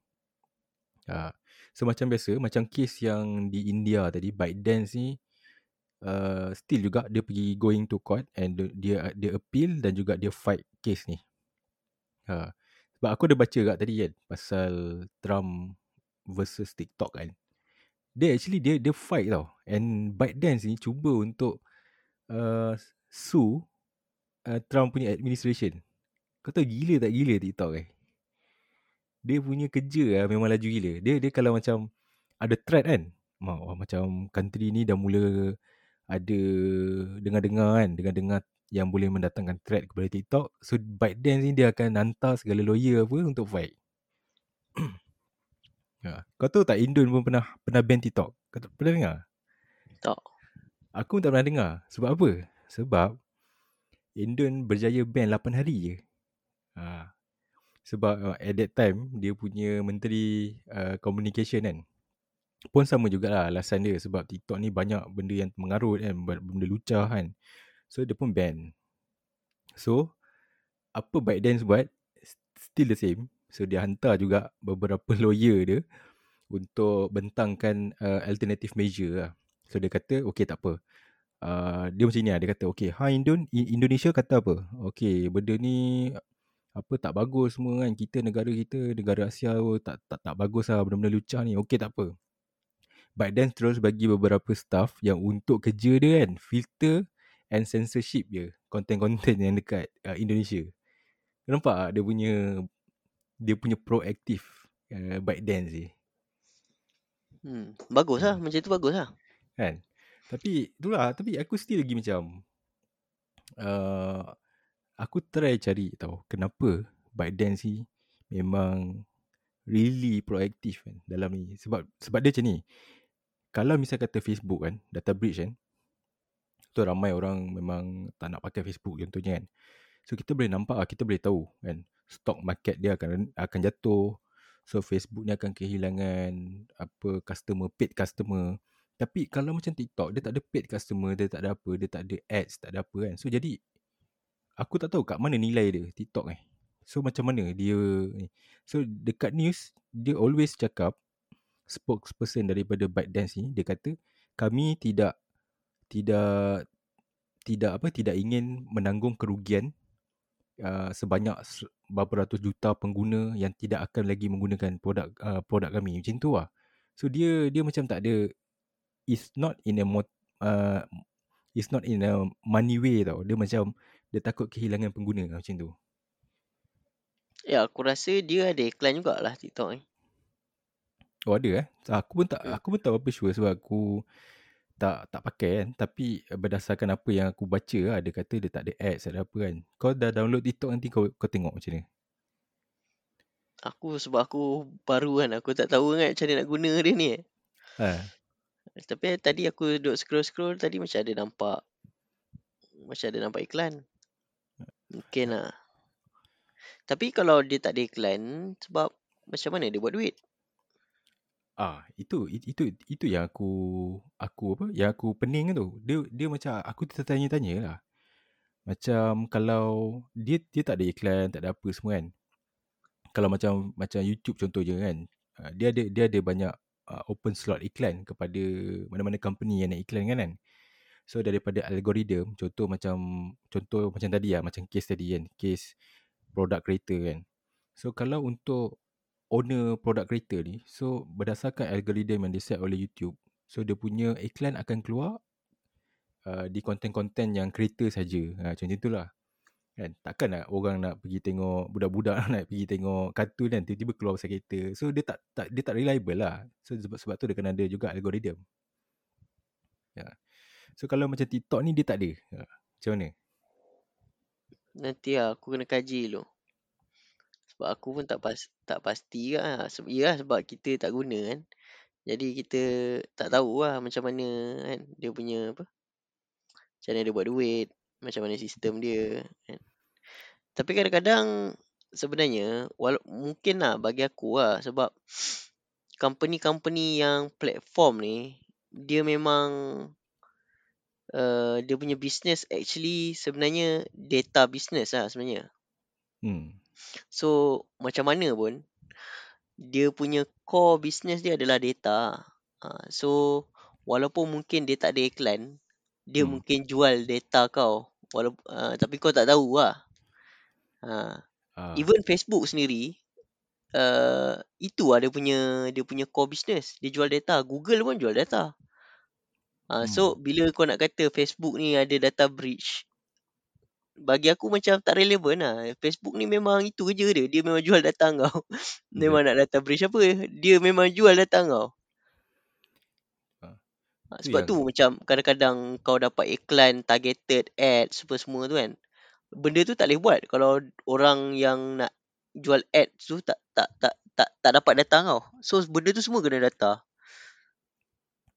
Speaker 1: Uh, so macam biasa, macam kes yang di India tadi, ByteDance ni uh, still juga dia pergi going to court and dia dia appeal dan juga dia fight case ni. Uh, sebab aku ada baca kat tadi kan pasal Trump versus TikTok kan. Dia actually dia dia fight tau. And ByteDance ni cuba untuk uh, sue uh, Trump punya administration. Kau tahu gila tak gila TikTok eh? Dia punya kerja lah memang laju gila. Dia dia kalau macam ada threat kan. Oh, macam country ni dah mula ada dengar-dengar kan. Dengar-dengar yang boleh mendatangkan threat kepada TikTok. So ByteDance ni dia akan hantar segala lawyer apa untuk fight. ha. Kau tahu tak Indon pun pernah pernah ban TikTok? Kau tak pernah dengar?
Speaker 2: Tak.
Speaker 1: Aku pun tak pernah dengar. Sebab apa? Sebab Indon berjaya ban 8 hari je. Ha. Sebab uh, at that time dia punya menteri uh, communication kan. Pun sama jugalah alasan dia sebab TikTok ni banyak benda yang mengarut kan. Benda lucah kan. So dia pun ban. So apa ByteDance buat still the same. So dia hantar juga beberapa lawyer dia untuk bentangkan uh, alternative measure lah. So dia kata okay tak apa. Uh, dia macam ni lah. Dia kata, okay, ha Indon, Indonesia kata apa? Okay, benda ni apa tak bagus semua kan. Kita negara kita, negara Asia tak tak tak bagus lah benda-benda lucah ni. Okay, tak apa. But then terus bagi beberapa staff yang untuk kerja dia kan, filter and censorship je. Konten-konten yang dekat uh, Indonesia. Nampak tak dia punya dia punya proaktif uh, ByteDance ni.
Speaker 2: Hmm, bagus lah. Hmm. Macam tu bagus lah.
Speaker 1: Kan? Tapi itulah Tapi aku still lagi macam uh, Aku try cari tahu Kenapa ByteDance ni Memang Really proaktif kan Dalam ni. Sebab sebab dia macam ni Kalau misal kata Facebook kan Data breach kan Tu ramai orang memang Tak nak pakai Facebook contohnya kan. So kita boleh nampak lah Kita boleh tahu kan Stock market dia akan akan jatuh So Facebook ni akan kehilangan Apa customer Paid customer. Tapi kalau macam TikTok, dia tak ada paid customer, dia tak ada apa, dia tak ada ads, tak ada apa kan. So jadi, aku tak tahu kat mana nilai dia TikTok. Eh. So macam mana dia ni. So dekat news, dia always cakap, spokesperson daripada ByteDance ni, dia kata, kami tidak, tidak, tidak apa, tidak ingin menanggung kerugian uh, sebanyak beberapa ratus juta pengguna yang tidak akan lagi menggunakan produk uh, produk kami. Macam tu lah. So dia dia macam tak ada is not in a mo- uh, is not in a money way tau. Dia macam dia takut kehilangan pengguna macam tu.
Speaker 2: Ya, aku rasa dia ada iklan jugalah TikTok ni.
Speaker 1: Oh ada eh. Aku pun tak aku pun tak apa sure sebab aku tak tak pakai kan. Tapi berdasarkan apa yang aku baca lah, dia kata dia tak ada ads ada apa kan. Kau dah download TikTok nanti kau kau tengok macam ni.
Speaker 2: Aku sebab aku baru kan. Aku tak tahu kan macam mana nak guna dia ni.
Speaker 1: Ha.
Speaker 2: Tapi tadi aku duduk scroll-scroll tadi macam ada nampak macam ada nampak iklan. Mungkin lah. Tapi kalau dia tak iklan sebab macam mana dia buat duit?
Speaker 1: Ah, itu it- itu itu yang aku aku apa? Yang aku pening tu. Dia dia macam aku tertanya-tanya lah. Macam kalau dia dia tak ada iklan, tak ada apa semua kan. Kalau macam macam YouTube contohnya kan. ah, Dia ada dia ada banyak uh, open slot iklan kepada mana-mana company yang nak iklan kan kan. So daripada algoritma contoh macam contoh macam tadi lah macam case tadi kan, case product creator kan. So kalau untuk owner product creator ni, so berdasarkan algoritma yang diset oleh YouTube, so dia punya iklan akan keluar uh, di konten-konten yang creator saja. Ha, macam itulah. Kan? Takkan nak orang nak pergi tengok budak-budak nak pergi tengok kartun kan tiba-tiba keluar pasal kereta. So dia tak, tak dia tak reliable lah. So sebab sebab tu dia kena ada juga algoritma. Ya. So kalau macam TikTok ni dia tak ada. Ha, macam mana?
Speaker 2: Nanti lah aku kena kaji dulu. Sebab aku pun tak pas, tak pasti lah. Sebab, ya sebab kita tak guna kan. Jadi kita tak tahu lah macam mana kan dia punya apa. Macam mana dia buat duit. Macam mana sistem dia kan. Tapi kadang-kadang sebenarnya wala- mungkin lah bagi aku lah sebab company-company yang platform ni dia memang uh, dia punya business actually sebenarnya data business lah sebenarnya.
Speaker 1: Hmm.
Speaker 2: So macam mana pun dia punya core business dia adalah data. Uh, so walaupun mungkin dia tak ada iklan, dia
Speaker 1: Hmm.
Speaker 2: mungkin jual data kau. Walaupun uh, tapi kau tak tahu lah. Uh,
Speaker 1: Ah,
Speaker 2: even Facebook sendiri uh, itu lah dia punya dia punya core business. Dia jual data. Google pun jual data. Uh, so
Speaker 1: Hmm.
Speaker 2: bila kau nak kata Facebook ni ada data breach, bagi aku macam tak relevan lah. Facebook ni memang itu kerja dia. Dia memang jual data kau. memang nak data breach apa. Dia memang jual data kau. Ha,
Speaker 1: tu
Speaker 2: sebab
Speaker 1: yang-
Speaker 2: tu macam kadang-kadang kau dapat iklan targeted ads apa semua tu kan. Benda tu tak boleh buat kalau orang yang nak jual ads tu tak tak tak tak tak dapat data kau. So benda tu semua kena data.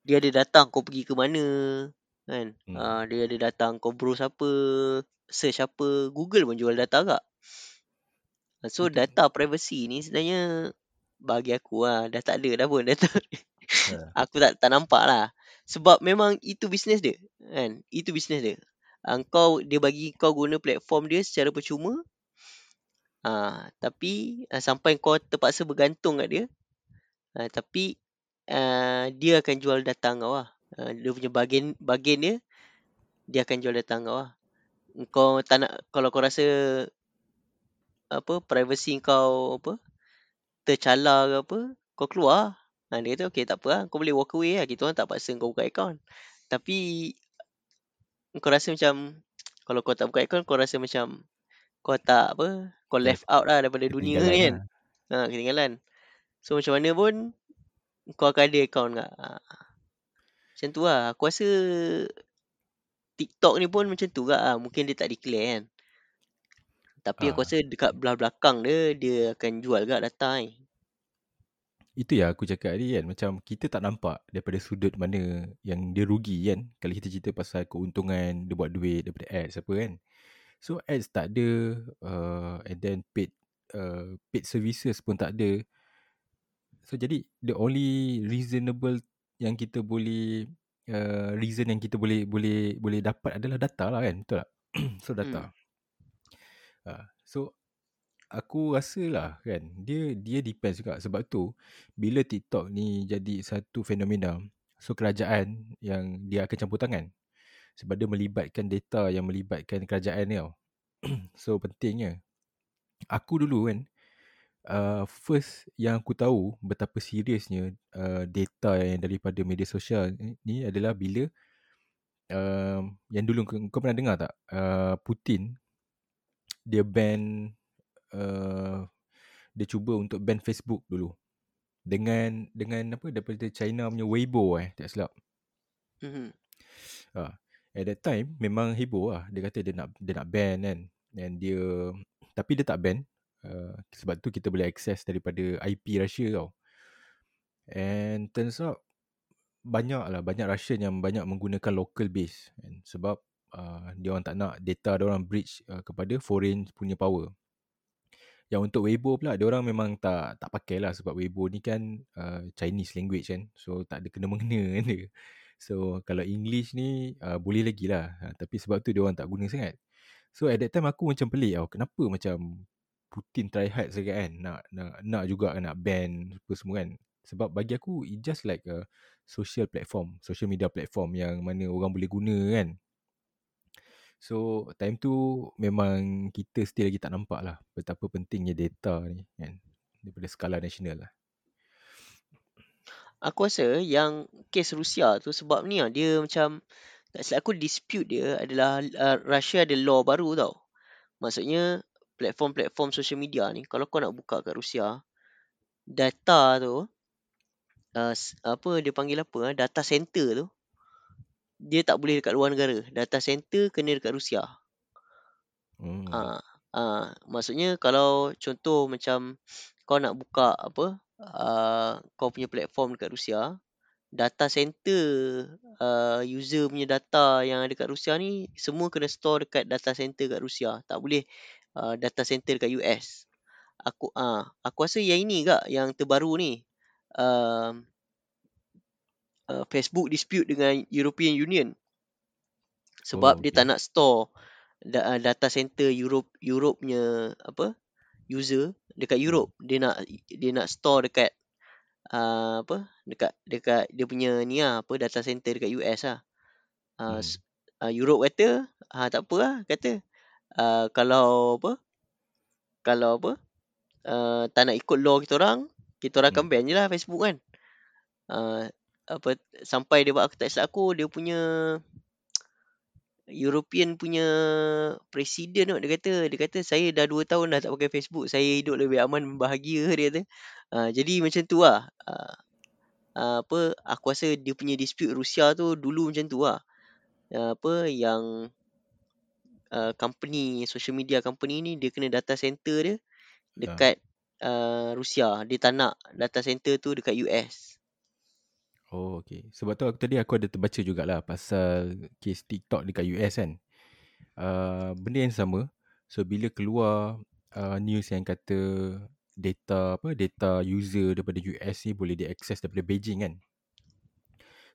Speaker 2: Dia ada data kau pergi ke mana kan.
Speaker 1: Hmm.
Speaker 2: Hmm. dia ada data kau browse apa, search apa. Google pun jual data agak. So
Speaker 1: Itu-
Speaker 2: data privacy ni sebenarnya bagi aku lah dah tak ada dah pun data.
Speaker 1: Ha.
Speaker 2: aku tak tak nampak lah. Sebab memang itu bisnes dia. Kan? Itu bisnes dia. Uh, kau dia bagi kau guna platform dia secara percuma. Uh, tapi uh, sampai kau terpaksa bergantung kat dia. Uh, tapi uh, dia akan jual data kau lah. Uh, dia punya bagian bagian dia dia akan jual data kau lah. Kau tak nak kalau kau rasa apa privacy kau apa tercalar ke apa kau keluar ha, dia kata okey tak apa lah kau boleh walk away lah. Kita orang tak paksa kau buka account. Tapi kau rasa macam kalau kau tak buka account kau rasa macam kau tak apa kau left out lah daripada dunia ni kan. ha, ketinggalan. So macam mana pun kau akan ada account kat ha. macam tu lah. Aku rasa TikTok ni pun macam tu lah mungkin dia tak declare kan. Tapi aku
Speaker 1: Ah.
Speaker 2: rasa dekat belah belakang dia dia akan jual kat data ni.
Speaker 1: Itu yang aku cakap tadi kan. Macam kita tak nampak Daripada sudut mana Yang dia rugi kan. Kalau kita cerita pasal keuntungan Dia buat duit Daripada ads apa kan. So ads tak ada uh, And then paid uh, Paid services pun tak ada So jadi The only reasonable Yang kita boleh uh, Reason yang kita boleh Boleh boleh dapat adalah data lah kan Betul tak? so data. Uh, So aku rasa lah kan dia dia depends juga. Sebab tu bila TikTok ni jadi satu fenomena so kerajaan yang dia akan campur tangan. Sebab dia melibatkan data yang melibatkan kerajaan ni tau. So pentingnya. Aku dulu kan uh, first yang aku tahu betapa seriusnya uh, data yang daripada media sosial ni, adalah bila uh, yang dulu kau, kau pernah dengar tak? Uh, Putin dia ban uh, dia cuba untuk ban Facebook dulu. Dengan dengan apa? Daripada China punya Weibo eh tak silap.
Speaker 2: Mhm.
Speaker 1: Ha, at that time memang heboh lah. Dia kata dia nak dia nak ban kan. Dan dia tapi dia tak ban Uh, sebab tu kita boleh access daripada IP Russia tau. And turns out banyak lah banyak Russian yang banyak menggunakan local base kan? sebab uh, dia orang tak nak data dia orang breach uh, kepada foreign punya power. Yang untuk Weibo pula dia orang memang tak tak pakai lah sebab Weibo ni kan uh, Chinese language kan. So tak ada kena mengena kan dia. So kalau English ni uh, boleh lagi lah. Uh, tapi sebab tu dia orang tak guna sangat. So at that time aku macam pelik tau. Kenapa macam Putin try hard sangat kan. Nak, nak, nak juga nak ban apa semua kan. Sebab bagi aku it just like a social platform, social media platform yang mana orang boleh guna kan. So time tu memang kita still lagi tak nampak lah betapa pentingnya data ni kan daripada skala nasional lah.
Speaker 2: Aku rasa yang kes Rusia tu sebab ni lah dia macam tak silap aku dispute dia adalah uh, Russia ada law baru tau. Maksudnya platform-platform social media ni kalau kau nak buka kat Rusia data tu uh, apa dia panggil apa uh, data center tu dia tak boleh dekat luar negara. Data center kena dekat Rusia. Hmm. uh, uh, maksudnya kalau contoh macam kau nak buka apa uh, kau punya platform dekat Rusia data center uh, user punya data yang ada dekat Rusia ni semua kena store dekat data center dekat Rusia. Tak boleh uh, data center dekat US aku ah uh, aku rasa yang ini gak yang terbaru ni uh, uh, Facebook dispute dengan European Union sebab oh, okay. dia tak nak store da- uh, data center Europe Europe punya apa user dekat Europe dia nak dia nak store dekat uh, apa dekat dekat dia punya ni lah, apa data center dekat US lah. Uh, hmm. uh, Europe kata ha tak apa lah kata uh, kalau apa? Kalau apa? Uh, tak nak ikut law kita orang kita orang hmm. akan ban je lah Facebook kan. Uh, apa sampai dia buat aku tak silap aku dia punya European punya presiden dia kata dia kata saya dah 2 tahun dah tak pakai Facebook saya hidup lebih aman bahagia dia kata. Uh, jadi macam tu lah. Uh, uh, apa aku rasa dia punya dispute Rusia tu dulu macam tu lah. Uh, apa yang uh, company social media company ni dia kena data center dia dekat uh, Rusia. Dia tak nak data center tu dekat US
Speaker 1: Oh okay. Sebab tu aku tadi aku ada terbaca jugalah Pasal kes TikTok dekat US kan. Uh, Benda yang sama So bila keluar uh, news yang kata Data apa Data user daripada US ni Boleh diakses daripada Beijing kan.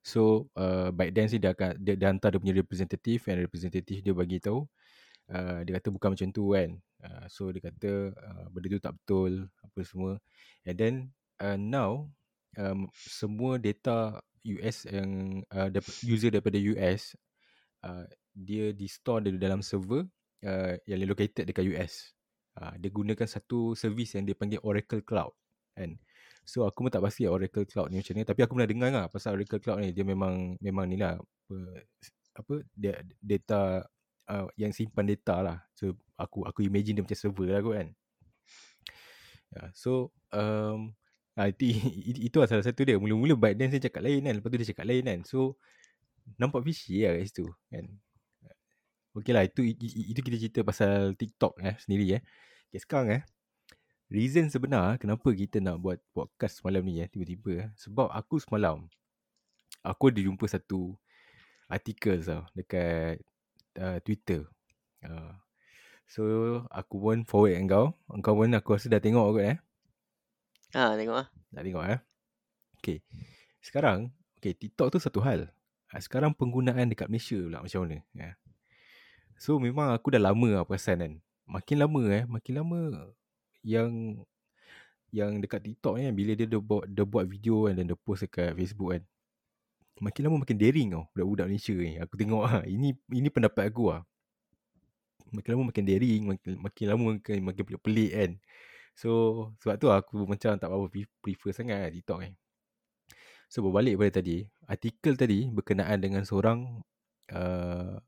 Speaker 1: So uh, then sih dia akan dia, dia hantar dia punya representative and representative dia bagi tahu uh, dia kata bukan macam tu kan. Uh, so dia kata uh, benda tu tak betul apa semua. And then uh, now um, semua data US yang uh, user daripada US uh, dia di store di dalam server uh, yang located dekat US. Uh, dia gunakan satu servis yang dia panggil Oracle Cloud kan. So aku pun tak pasti Oracle Cloud ni macam ni tapi aku pernah dengar lah pasal Oracle Cloud ni dia memang memang ni lah apa, apa dia data uh, yang simpan data lah. So aku aku imagine dia macam server lah kot kan. Yeah, so um, Ha, itu, itu lah salah satu dia. Mula-mula Biden saya cakap lain kan. Lepas tu dia cakap lain kan. So, nampak fishy lah kat situ. Kan? Okay lah, itu, itu kita cerita pasal TikTok eh, sendiri eh. Okay, sekarang eh. Reason sebenar kenapa kita nak buat podcast semalam ni eh, tiba-tiba. Eh. Sebab aku semalam, aku ada jumpa satu artikel tau dekat uh, Twitter. Uh, so, aku pun forward dengan kau. Kau pun aku rasa dah tengok kot eh.
Speaker 2: Ha, tengok ah.
Speaker 1: Nak tengok eh. Okay. Sekarang, okay, TikTok tu satu hal. Ha, sekarang penggunaan dekat Malaysia pula macam mana. Ya. So, memang aku dah lama lah perasan kan. Makin lama eh, makin lama yang yang dekat TikTok ni kan, bila dia dah buat, dia buat video kan dan dia post dekat Facebook kan. Makin lama makin daring tau budak-budak Malaysia ni. Aku tengok lah. Ini ini pendapat aku lah. Makin lama makin daring, makin, makin lama makin, makin pelik-pelik kan. So sebab tu aku macam tak apa prefer sangat lah TikTok ni. So berbalik pada tadi, artikel tadi berkenaan dengan seorang uh,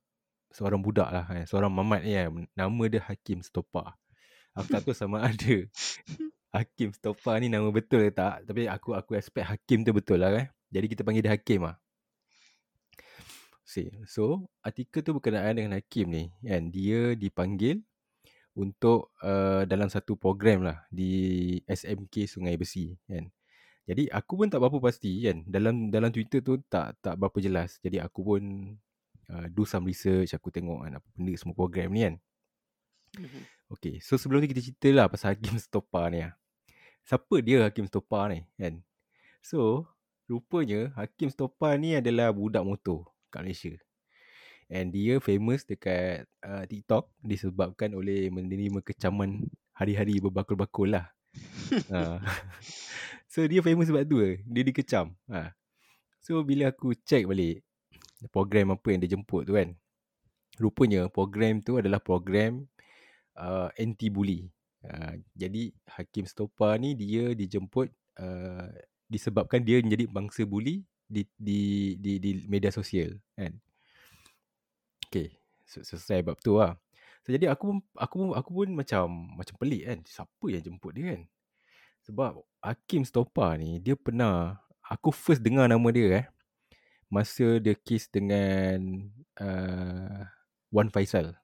Speaker 1: seorang budak lah, eh, seorang mamat ni kan, nama dia Hakim Stopa. Aku tak tahu sama ada Hakim Stopa ni nama betul ke tak, tapi aku aku expect Hakim tu betul lah kan. Jadi kita panggil dia Hakim lah. See. So, artikel tu berkenaan dengan Hakim ni. Kan? Dia dipanggil untuk uh, dalam satu program lah di SMK Sungai Besi kan. Jadi aku pun tak berapa pasti kan. Dalam dalam Twitter tu tak tak berapa jelas. Jadi aku pun uh, do some research, aku tengok kan apa benda semua program ni kan.
Speaker 2: Mhm.
Speaker 1: Okay, so sebelum ni kita cerita lah pasal Hakim Stopa ni lah. Siapa dia Hakim Stopa ni kan? So, rupanya Hakim Stopa ni adalah budak motor kat Malaysia. And dia famous dekat uh, TikTok disebabkan oleh menerima kecaman hari-hari berbakul-bakul lah. uh. So dia famous sebab tu ke? Dia dikecam. Ha. So bila aku check balik program apa yang dia jemput tu kan. Rupanya program tu adalah program uh, anti-bully. Uh, jadi Hakim Stopa ni dia dijemput uh, disebabkan dia menjadi bangsa bully di di di di media sosial kan. Okay, selesai bab tu lah. So, jadi aku pun aku pun aku pun macam macam pelik kan. Siapa yang jemput dia kan? Sebab Hakim Stopa ni dia pernah aku first dengar nama dia eh masa dia kiss dengan uh, Wan Faisal.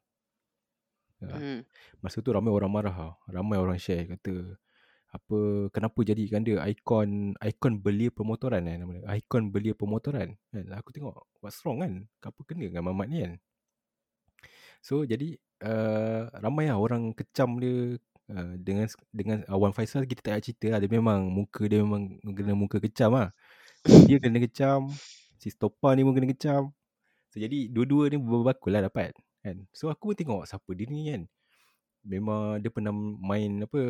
Speaker 1: Hmm. Masa tu ramai orang marah tau. Ramai orang share kata apa kenapa jadikan dia ikon ikon belia pemotoran eh nama dia. Ikon belia pemotoran. Kan aku tengok what's wrong kan? Apa kena dengan Mamat ni kan? So jadi uh, ramai lah orang kecam dia uh, dengan dengan Wan Faisal kita tak nak cerita lah. Dia memang muka dia memang kena muka kecam lah. Dia kena kecam. Si Stopa ni pun kena kecam. So jadi dua-dua ni berbakul lah dapat kan so aku pun tengok siapa dia ni kan memang dia pernah main apa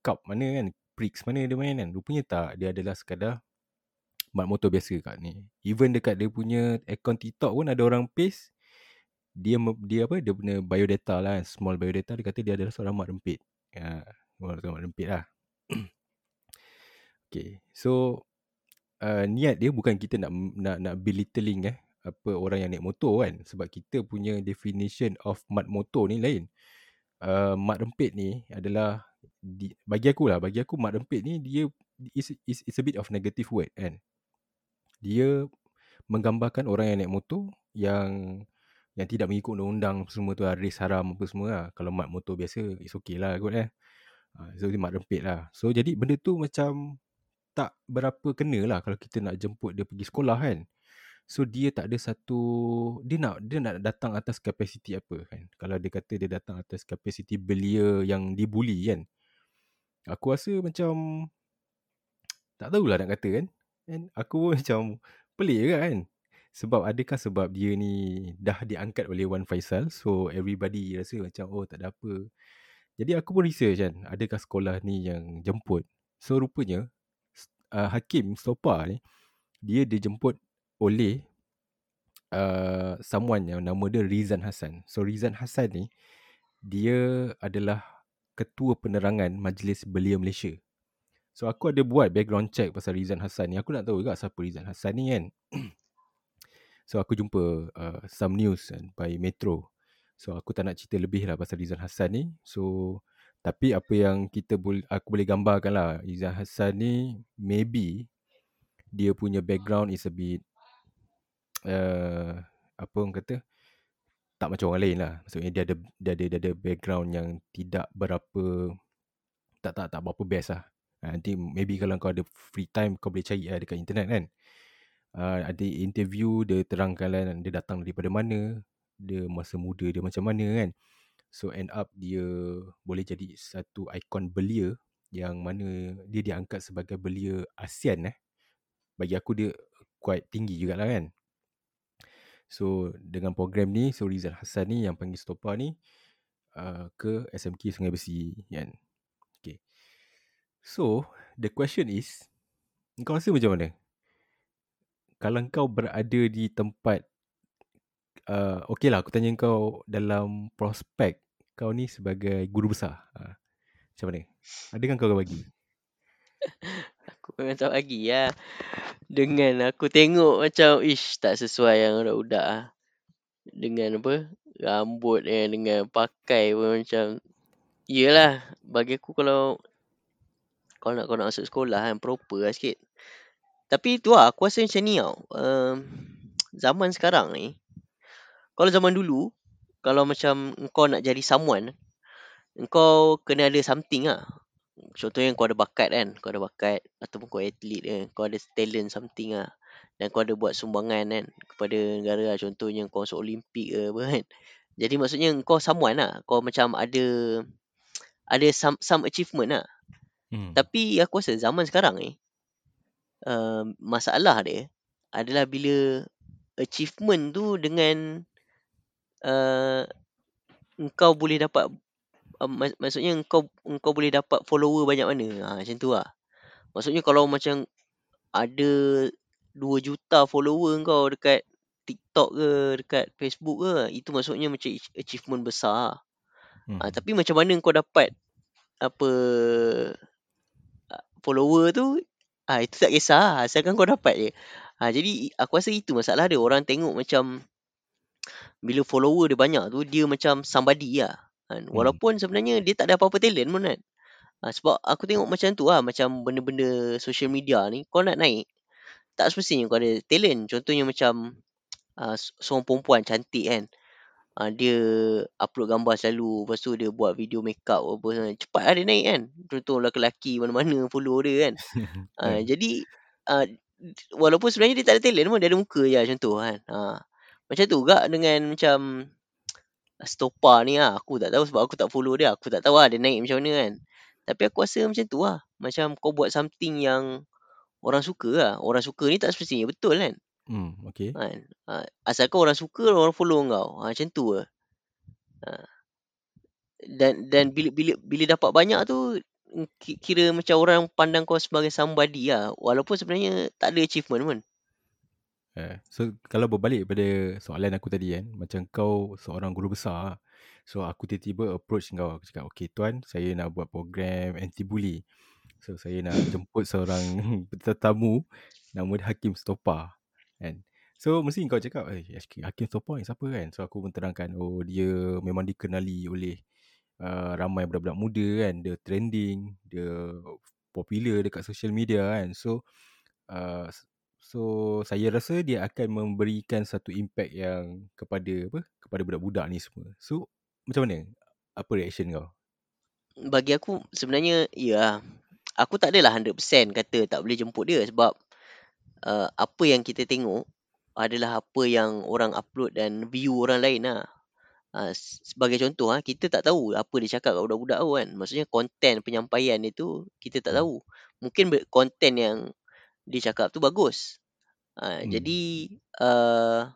Speaker 1: cup mana kan prix mana dia main kan. Rupanya tak dia adalah sekadar mat motor biasa kat ni. Even dekat dia punya account TikTok pun ada orang paste dia dia apa dia punya biodata lah kan, small biodata dia kata dia adalah seorang mat rempit. Ya seorang mat rempit lah. Okay, so uh, niat dia bukan kita nak nak nak belittling eh apa orang yang naik motor kan. Sebab kita punya definition of mat motor ni lain uh, mat rempit ni adalah di, bagi aku lah bagi aku mat rempit ni dia is, is, is a bit of negative word kan dia menggambarkan orang yang naik motor yang yang tidak mengikut undang-undang semua tu lah, race haram apa semua lah. Kalau mat motor biasa, it's okay lah kot eh. Uh, so, dia mat rempit lah. So, jadi benda tu macam tak berapa kena lah kalau kita nak jemput dia pergi sekolah kan. So dia tak ada satu dia nak dia nak datang atas kapasiti apa kan. Kalau dia kata dia datang atas kapasiti belia yang dibuli kan. Aku rasa macam tak tahulah nak kata kan. And aku macam pelik juga kan. Sebab adakah sebab dia ni dah diangkat oleh Wan Faisal so everybody rasa macam oh tak ada apa. Jadi aku pun research kan adakah sekolah ni yang jemput. So rupanya uh, Hakim Stopa ni dia dijemput oleh uh, someone yang nama dia Rizan Hassan. So Rizan Hassan ni dia adalah ketua penerangan Majlis Belia Malaysia. So aku ada buat background check pasal Rizan Hassan ni. Aku nak tahu juga siapa Rizan Hassan ni kan. so aku jumpa uh, some news kan, by Metro. So aku tak nak cerita lebih lah pasal Rizan Hassan ni. So tapi apa yang kita boleh aku boleh gambarkan lah Rizan Hassan ni maybe dia punya background is a bit uh, apa orang kata tak macam orang lain lah. Maksudnya dia ada dia ada dia ada background yang tidak berapa tak tak tak berapa best lah. Uh, nanti maybe kalau kau ada free time kau boleh cari lah dekat internet kan. Uh, ada interview dia terangkan lah dia datang daripada mana, dia masa muda dia macam mana kan. So end up dia boleh jadi satu ikon belia yang mana dia diangkat sebagai belia ASEAN eh. Bagi aku dia quite tinggi jugalah kan. So dengan program ni So Rizal Hassan ni yang panggil Stopa ni uh, Ke SMK Sungai Besi kan? Okay. So The question is Kau rasa macam mana? Kalau kau berada di tempat uh, Okay lah aku tanya kau Dalam prospek Kau ni sebagai guru besar uh, Macam mana? Adakah kau akan bagi
Speaker 2: memang tak bagi lah dengan aku tengok macam ish tak sesuai yang budak-budak ah. Dengan apa? Rambut eh dengan pakai pun macam Yelah bagi aku kalau kau nak kau nak masuk sekolah kan proper lah sikit. Tapi tu lah aku rasa macam ni tau. Um, zaman sekarang ni kalau zaman dulu kalau macam kau nak jadi someone engkau kena ada something lah. Contohnya kau ada bakat kan, kau ada bakat ataupun kau atlet kan, kau ada talent something lah. Dan kau ada buat sumbangan kan kepada negara lah. Contohnya kau masuk Olimpik ke apa kan. Jadi maksudnya kau someone lah. Kau macam ada ada some, some achievement lah.
Speaker 1: Hmm.
Speaker 2: Tapi aku rasa zaman sekarang ni, uh, masalah dia adalah bila achievement tu dengan uh, engkau boleh dapat uh, mak- maksudnya engkau engkau boleh dapat follower banyak mana. Ha, macam tu lah. Maksudnya kalau macam ada 2 juta follower kau dekat TikTok ke, dekat Facebook ke, itu maksudnya macam ach- achievement besar lah.
Speaker 1: Hmm.
Speaker 2: Ha, tapi macam mana kau dapat apa follower tu, ah itu tak kisah asalkan kau dapat je. Ha, jadi aku rasa itu masalah dia. Orang tengok macam bila follower dia banyak tu, dia macam somebody lah. Kan?
Speaker 1: Hmm.
Speaker 2: Walaupun sebenarnya dia tak ada apa-apa talent pun kan. Ha, sebab aku tengok macam tu lah, macam benda-benda social media ni, kau nak naik, tak semestinya kau ada talent. Contohnya macam uh, seorang perempuan cantik kan. Uh, dia upload gambar selalu. Lepas tu dia buat video makeup apa semua. Cepat lah dia naik kan. Contoh lelaki mana-mana follow dia kan. Uh, jadi uh, walaupun sebenarnya dia tak ada talent pun. Dia ada muka je macam tu kan. Uh, macam tu juga dengan macam Stopa ni lah. Aku tak tahu sebab aku tak follow dia. Aku tak tahu lah dia naik macam mana kan. Tapi aku rasa macam tu lah. Macam kau buat something yang orang suka lah. Orang suka ni tak semestinya betul kan.
Speaker 1: Hmm, okay.
Speaker 2: kan? Ha, asalkan orang suka, orang follow kau. Ha, macam tu lah. Ha. Dan dan bila bila bila dapat banyak tu ki- kira macam orang pandang kau sebagai somebody lah. Walaupun sebenarnya tak ada achievement pun.
Speaker 1: Eh, so kalau berbalik pada soalan aku tadi kan, macam kau seorang guru besar, so aku tiba-tiba approach kau, aku cakap, okay tuan, saya nak buat program anti-bully. So saya nak jemput seorang tetamu nama dia Hakim Stopa. Kan? So mesti kau cakap, eh Hakim Stopa ni siapa kan? So aku menerangkan, oh dia memang dikenali oleh uh, ramai budak-budak muda kan, dia trending, dia popular dekat social media kan. So uh, so saya rasa dia akan memberikan satu impact yang kepada apa? kepada budak-budak ni semua. So macam mana? Apa reaction kau?
Speaker 2: Bagi aku sebenarnya ya aku tak adalah 100% kata tak boleh jemput dia sebab uh, apa yang kita tengok adalah apa yang orang upload dan view orang lain lah. Uh, sebagai contoh ah kita tak tahu apa dia cakap kat budak-budak tu kan. Maksudnya konten penyampaian dia tu kita tak
Speaker 1: Hmm.
Speaker 2: tahu. Mungkin konten yang dia cakap tu bagus. Uh,
Speaker 1: Hmm.
Speaker 2: Jadi uh,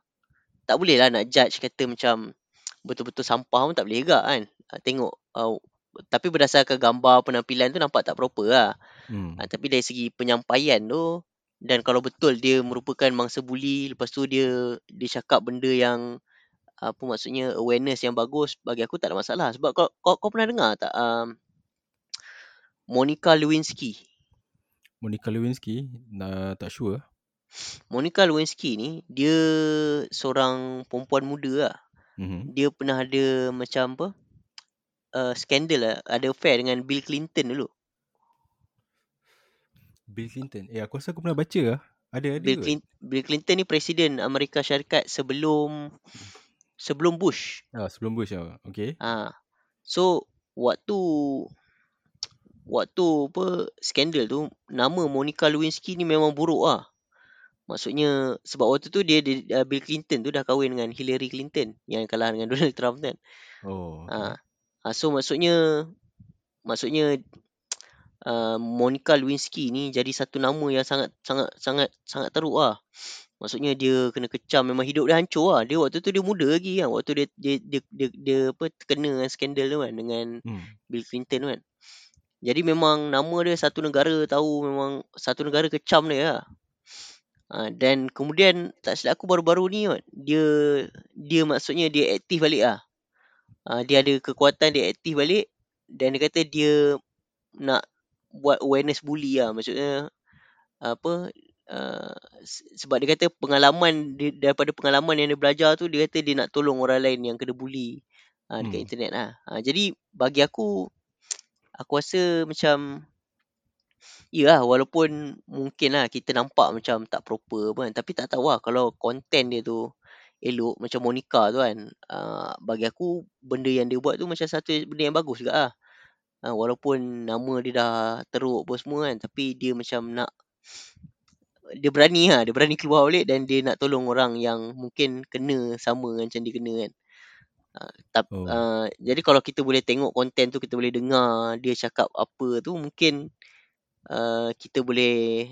Speaker 2: tak boleh lah nak judge kata macam betul-betul sampah pun tak boleh juga kan. Uh, tengok uh, tapi berdasarkan gambar penampilan tu nampak tak proper lah.
Speaker 1: Hmm.
Speaker 2: Ha, tapi dari segi penyampaian tu dan kalau betul dia merupakan mangsa bully lepas tu dia dia cakap benda yang apa maksudnya awareness yang bagus bagi aku tak ada masalah sebab kau kau, kau pernah dengar tak um, Monica Lewinsky
Speaker 1: Monica Lewinsky, nah, tak sure.
Speaker 2: Monica Lewinsky ni dia seorang perempuan muda lah
Speaker 1: Mm-hmm.
Speaker 2: dia pernah ada macam apa uh, skandal lah ada affair dengan Bill Clinton dulu
Speaker 1: Bill Clinton. Eh aku rasa aku pernah baca lah. Ada ada
Speaker 2: Bill,
Speaker 1: kot.
Speaker 2: Clin- Bill Clinton ni presiden Amerika Syarikat sebelum sebelum Bush
Speaker 1: Ah, sebelum Bush lah. Okay.
Speaker 2: Ah, so waktu waktu apa skandal tu nama Monica Lewinsky ni memang buruk ah. Maksudnya sebab waktu tu dia, dia uh, Bill Clinton tu dah kahwin dengan Hillary Clinton yang kalah dengan Donald Trump kan.
Speaker 1: Oh.
Speaker 2: Ah, ah so maksudnya maksudnya uh, Monica Lewinsky ni jadi satu nama yang sangat sangat sangat sangat teruk ah. Maksudnya dia kena kecam memang hidup dia hancur lah. Dia waktu tu dia muda lagi kan. Waktu dia dia dia dia, dia apa terkena dengan skandal tu kan dengan
Speaker 1: Hmm.
Speaker 2: Bill Clinton tu kan. Jadi memang nama dia satu negara tahu memang satu negara kecam dia lah. Ha, dan kemudian tak silap aku baru-baru ni kot, dia dia maksudnya dia aktif balik lah. Ha, dia ada kekuatan dia aktif balik dan dia kata dia nak buat awareness bully lah. Maksudnya apa uh, sebab dia kata pengalaman dia, daripada pengalaman yang dia belajar tu dia kata dia nak tolong orang lain yang kena bully ha, dekat
Speaker 1: Hmm.
Speaker 2: internet lah. Ha, jadi bagi aku aku rasa macam Yalah walaupun mungkin lah kita nampak macam tak proper apa kan tapi tak tahu lah kalau konten dia tu elok macam Monica tu kan. Uh, bagi aku benda yang dia buat tu macam satu benda yang bagus juga lah. Uh, walaupun nama dia dah teruk apa semua kan. Tapi dia macam nak dia berani lah. Dia berani keluar balik dan dia nak tolong orang yang mungkin kena sama macam dia kena kan. Uh, tap,
Speaker 1: Oh.
Speaker 2: uh, jadi kalau kita boleh tengok konten tu, kita boleh dengar dia cakap apa tu, mungkin uh, kita boleh,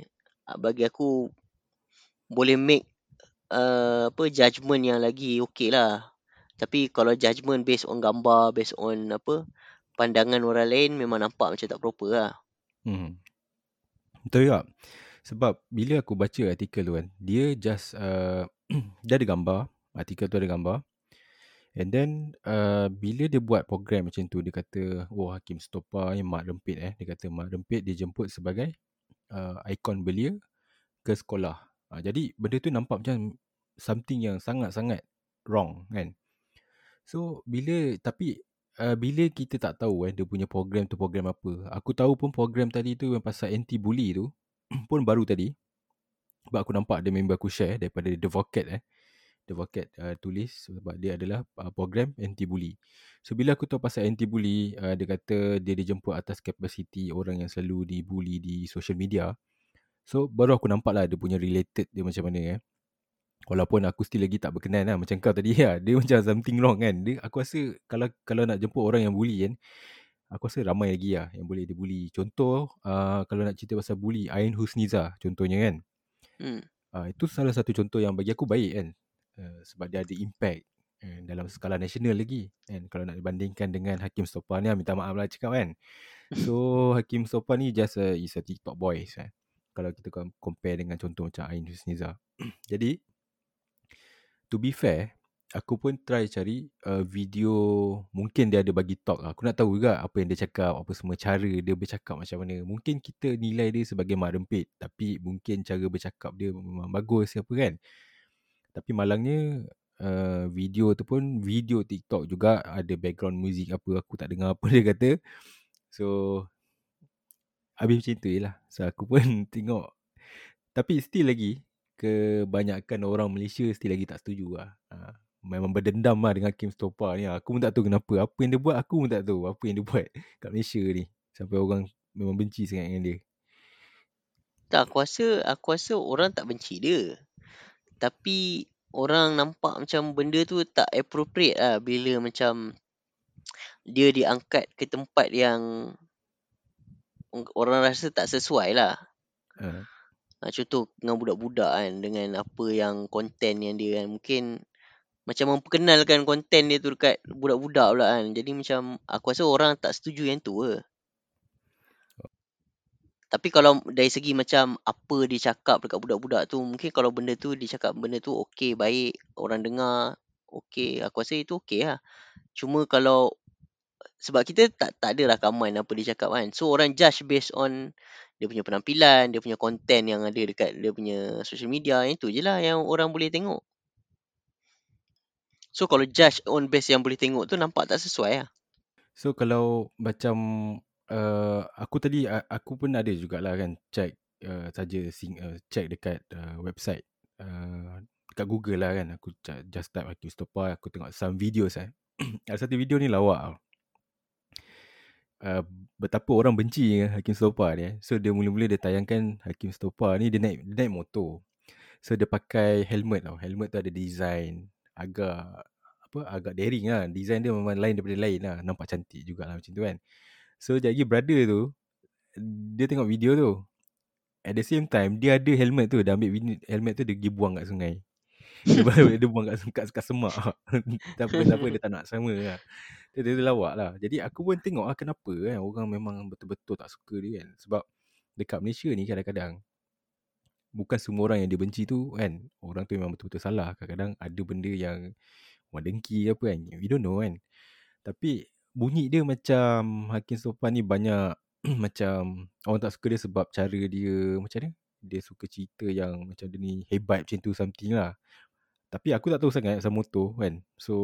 Speaker 2: bagi aku, boleh make uh, apa judgement yang lagi okey lah. Tapi kalau judgement based on gambar, based on apa pandangan orang lain, memang nampak macam tak proper lah.
Speaker 1: Hmm. Betul juga. Sebab bila aku baca artikel tu kan, dia just uh, dia ada gambar, artikel tu ada gambar. And then uh, bila dia buat program macam tu, dia kata, oh Hakim Stopa ni mak rempit eh. Dia kata mak rempit dia jemput sebagai uh, ikon belia ke sekolah. Uh, jadi benda tu nampak macam something yang sangat-sangat wrong kan. So bila tapi uh, bila kita tak tahu eh dia punya program tu program apa. Aku tahu pun program tadi tu yang pasal anti bully tu pun baru tadi. Sebab aku nampak ada member aku share daripada The Vocat eh. The uh, tulis sebab dia adalah uh, program anti bully. So bila aku tahu pasal anti bully, uh, dia kata dia dijemput atas kapasiti orang yang selalu dibuli di social media. So baru aku nampak lah dia punya related dia macam mana eh. Walaupun aku still lagi tak berkenan lah macam kau tadi lah. Dia macam something wrong kan. Dia, aku rasa kalau kalau nak jemput orang yang bully kan, aku rasa ramai lagi lah yang boleh dibuli. Contoh, uh, kalau nak cerita pasal bully, Ain Husniza contohnya kan.
Speaker 2: Hmm.
Speaker 1: Uh, itu salah satu contoh yang bagi aku baik kan. Uh, sebab dia ada impact uh, dalam skala nasional lagi. And kalau nak dibandingkan dengan Hakim Stopa ni, minta maaf lah cakap kan. So Hakim Stopa ni just a, is a TikTok boy. Eh. Kalau kita compare dengan contoh macam Ain Husniza. Jadi, to be fair, aku pun try cari uh, video mungkin dia ada bagi talk aku nak tahu juga apa yang dia cakap apa semua cara dia bercakap macam mana mungkin kita nilai dia sebagai mak rempit tapi mungkin cara bercakap dia memang bagus apa kan tapi malangnya uh, video tu pun video TikTok juga ada background music apa aku tak dengar apa dia kata so habis macam tu lah so aku pun tengok tapi still lagi kebanyakan orang Malaysia still lagi tak setuju lah. Ha, memang berdendam lah dengan Kim Stopa ni. Aku pun tak tahu kenapa. Apa yang dia buat, aku pun tak tahu apa yang dia buat kat Malaysia ni. Sampai orang memang benci sangat dengan dia.
Speaker 2: Tak, aku rasa, aku rasa orang tak benci dia. Tapi orang nampak macam benda tu tak appropriate lah bila macam dia diangkat ke tempat yang orang rasa tak sesuai lah.
Speaker 1: Ha,
Speaker 2: contoh dengan budak-budak kan dengan apa yang konten yang dia kan mungkin macam memperkenalkan konten dia tu dekat budak-budak pula kan. Jadi macam aku rasa orang tak setuju yang tu ke. Tapi kalau dari segi macam apa dia cakap dekat budak-budak tu mungkin kalau benda tu dia cakap benda tu okey baik orang dengar okey aku rasa itu okey lah. Cuma kalau sebab kita tak tak ada rakaman apa dia cakap kan. So orang judge based on dia punya penampilan, dia punya konten yang ada dekat dia punya social media, itu je lah yang orang boleh tengok. So kalau judge on base yang boleh tengok tu nampak tak sesuai lah.
Speaker 1: So kalau macam uh, aku tadi aku pun ada jugalah kan check uh, saja sing uh, check dekat uh, website uh, dekat Google lah kan aku just type Hakim Stopa aku tengok some videos eh. ada satu video ni lawak uh, betapa orang benci dengan Hakim Stopa ni. Eh. So dia mula-mula dia tayangkan Hakim Stopa ni dia naik dia naik motor. So dia pakai helmet tau. Helmet tu ada design agak apa agak daring lah. Design dia memang lain daripada lain lah. Nampak cantik jugalah macam tu kan. So jadi brother tu dia tengok video tu. At the same time dia ada helmet tu. Dia ambil helmet tu dia pergi buang kat sungai. Dia, dia buang kat, kat, kat semak. Tapi dia tak nak sama lah. Dia, dia, dia lawak lah. Jadi aku pun tengok lah kenapa kan orang memang betul-betul tak suka dia kan. Sebab dekat Malaysia ni kadang-kadang bukan semua orang yang dia benci tu kan. Orang tu memang betul-betul salah. Kadang-kadang ada benda yang orang dengki apa kan. We don't know kan. Tapi bunyi dia macam Hakim Sopan ni banyak macam orang tak suka dia sebab cara dia macam ni. Dia suka cerita yang macam dia ni hebat macam tu something lah. Tapi aku tak tahu sangat pasal motor kan. So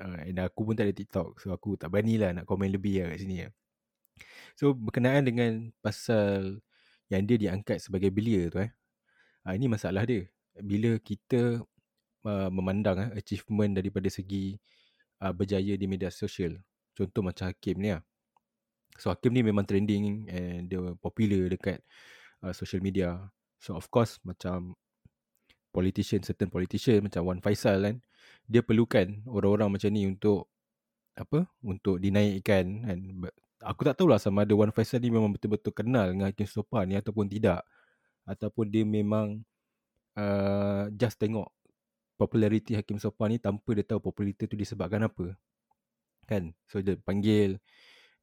Speaker 1: uh, and aku pun tak ada TikTok so aku tak berani lah nak komen lebih lah kat sini lah. So berkenaan dengan pasal yang dia diangkat sebagai belia tu eh. Uh, ini masalah dia. Bila kita uh, memandang uh, achievement daripada segi uh, berjaya di media sosial. Contoh macam Hakim ni lah. So Hakim ni memang trending and dia popular dekat uh, social media. So of course macam politician, certain politician macam Wan Faisal kan, dia perlukan orang-orang macam ni untuk apa? Untuk dinaikkan kan. Aku tak tahulah sama ada Wan Faisal ni memang betul-betul kenal dengan Hakim Sopan ni ataupun tidak. Ataupun dia memang uh, just tengok populariti Hakim Sopan ni tanpa dia tahu populariti tu disebabkan apa. Kan? So dia panggil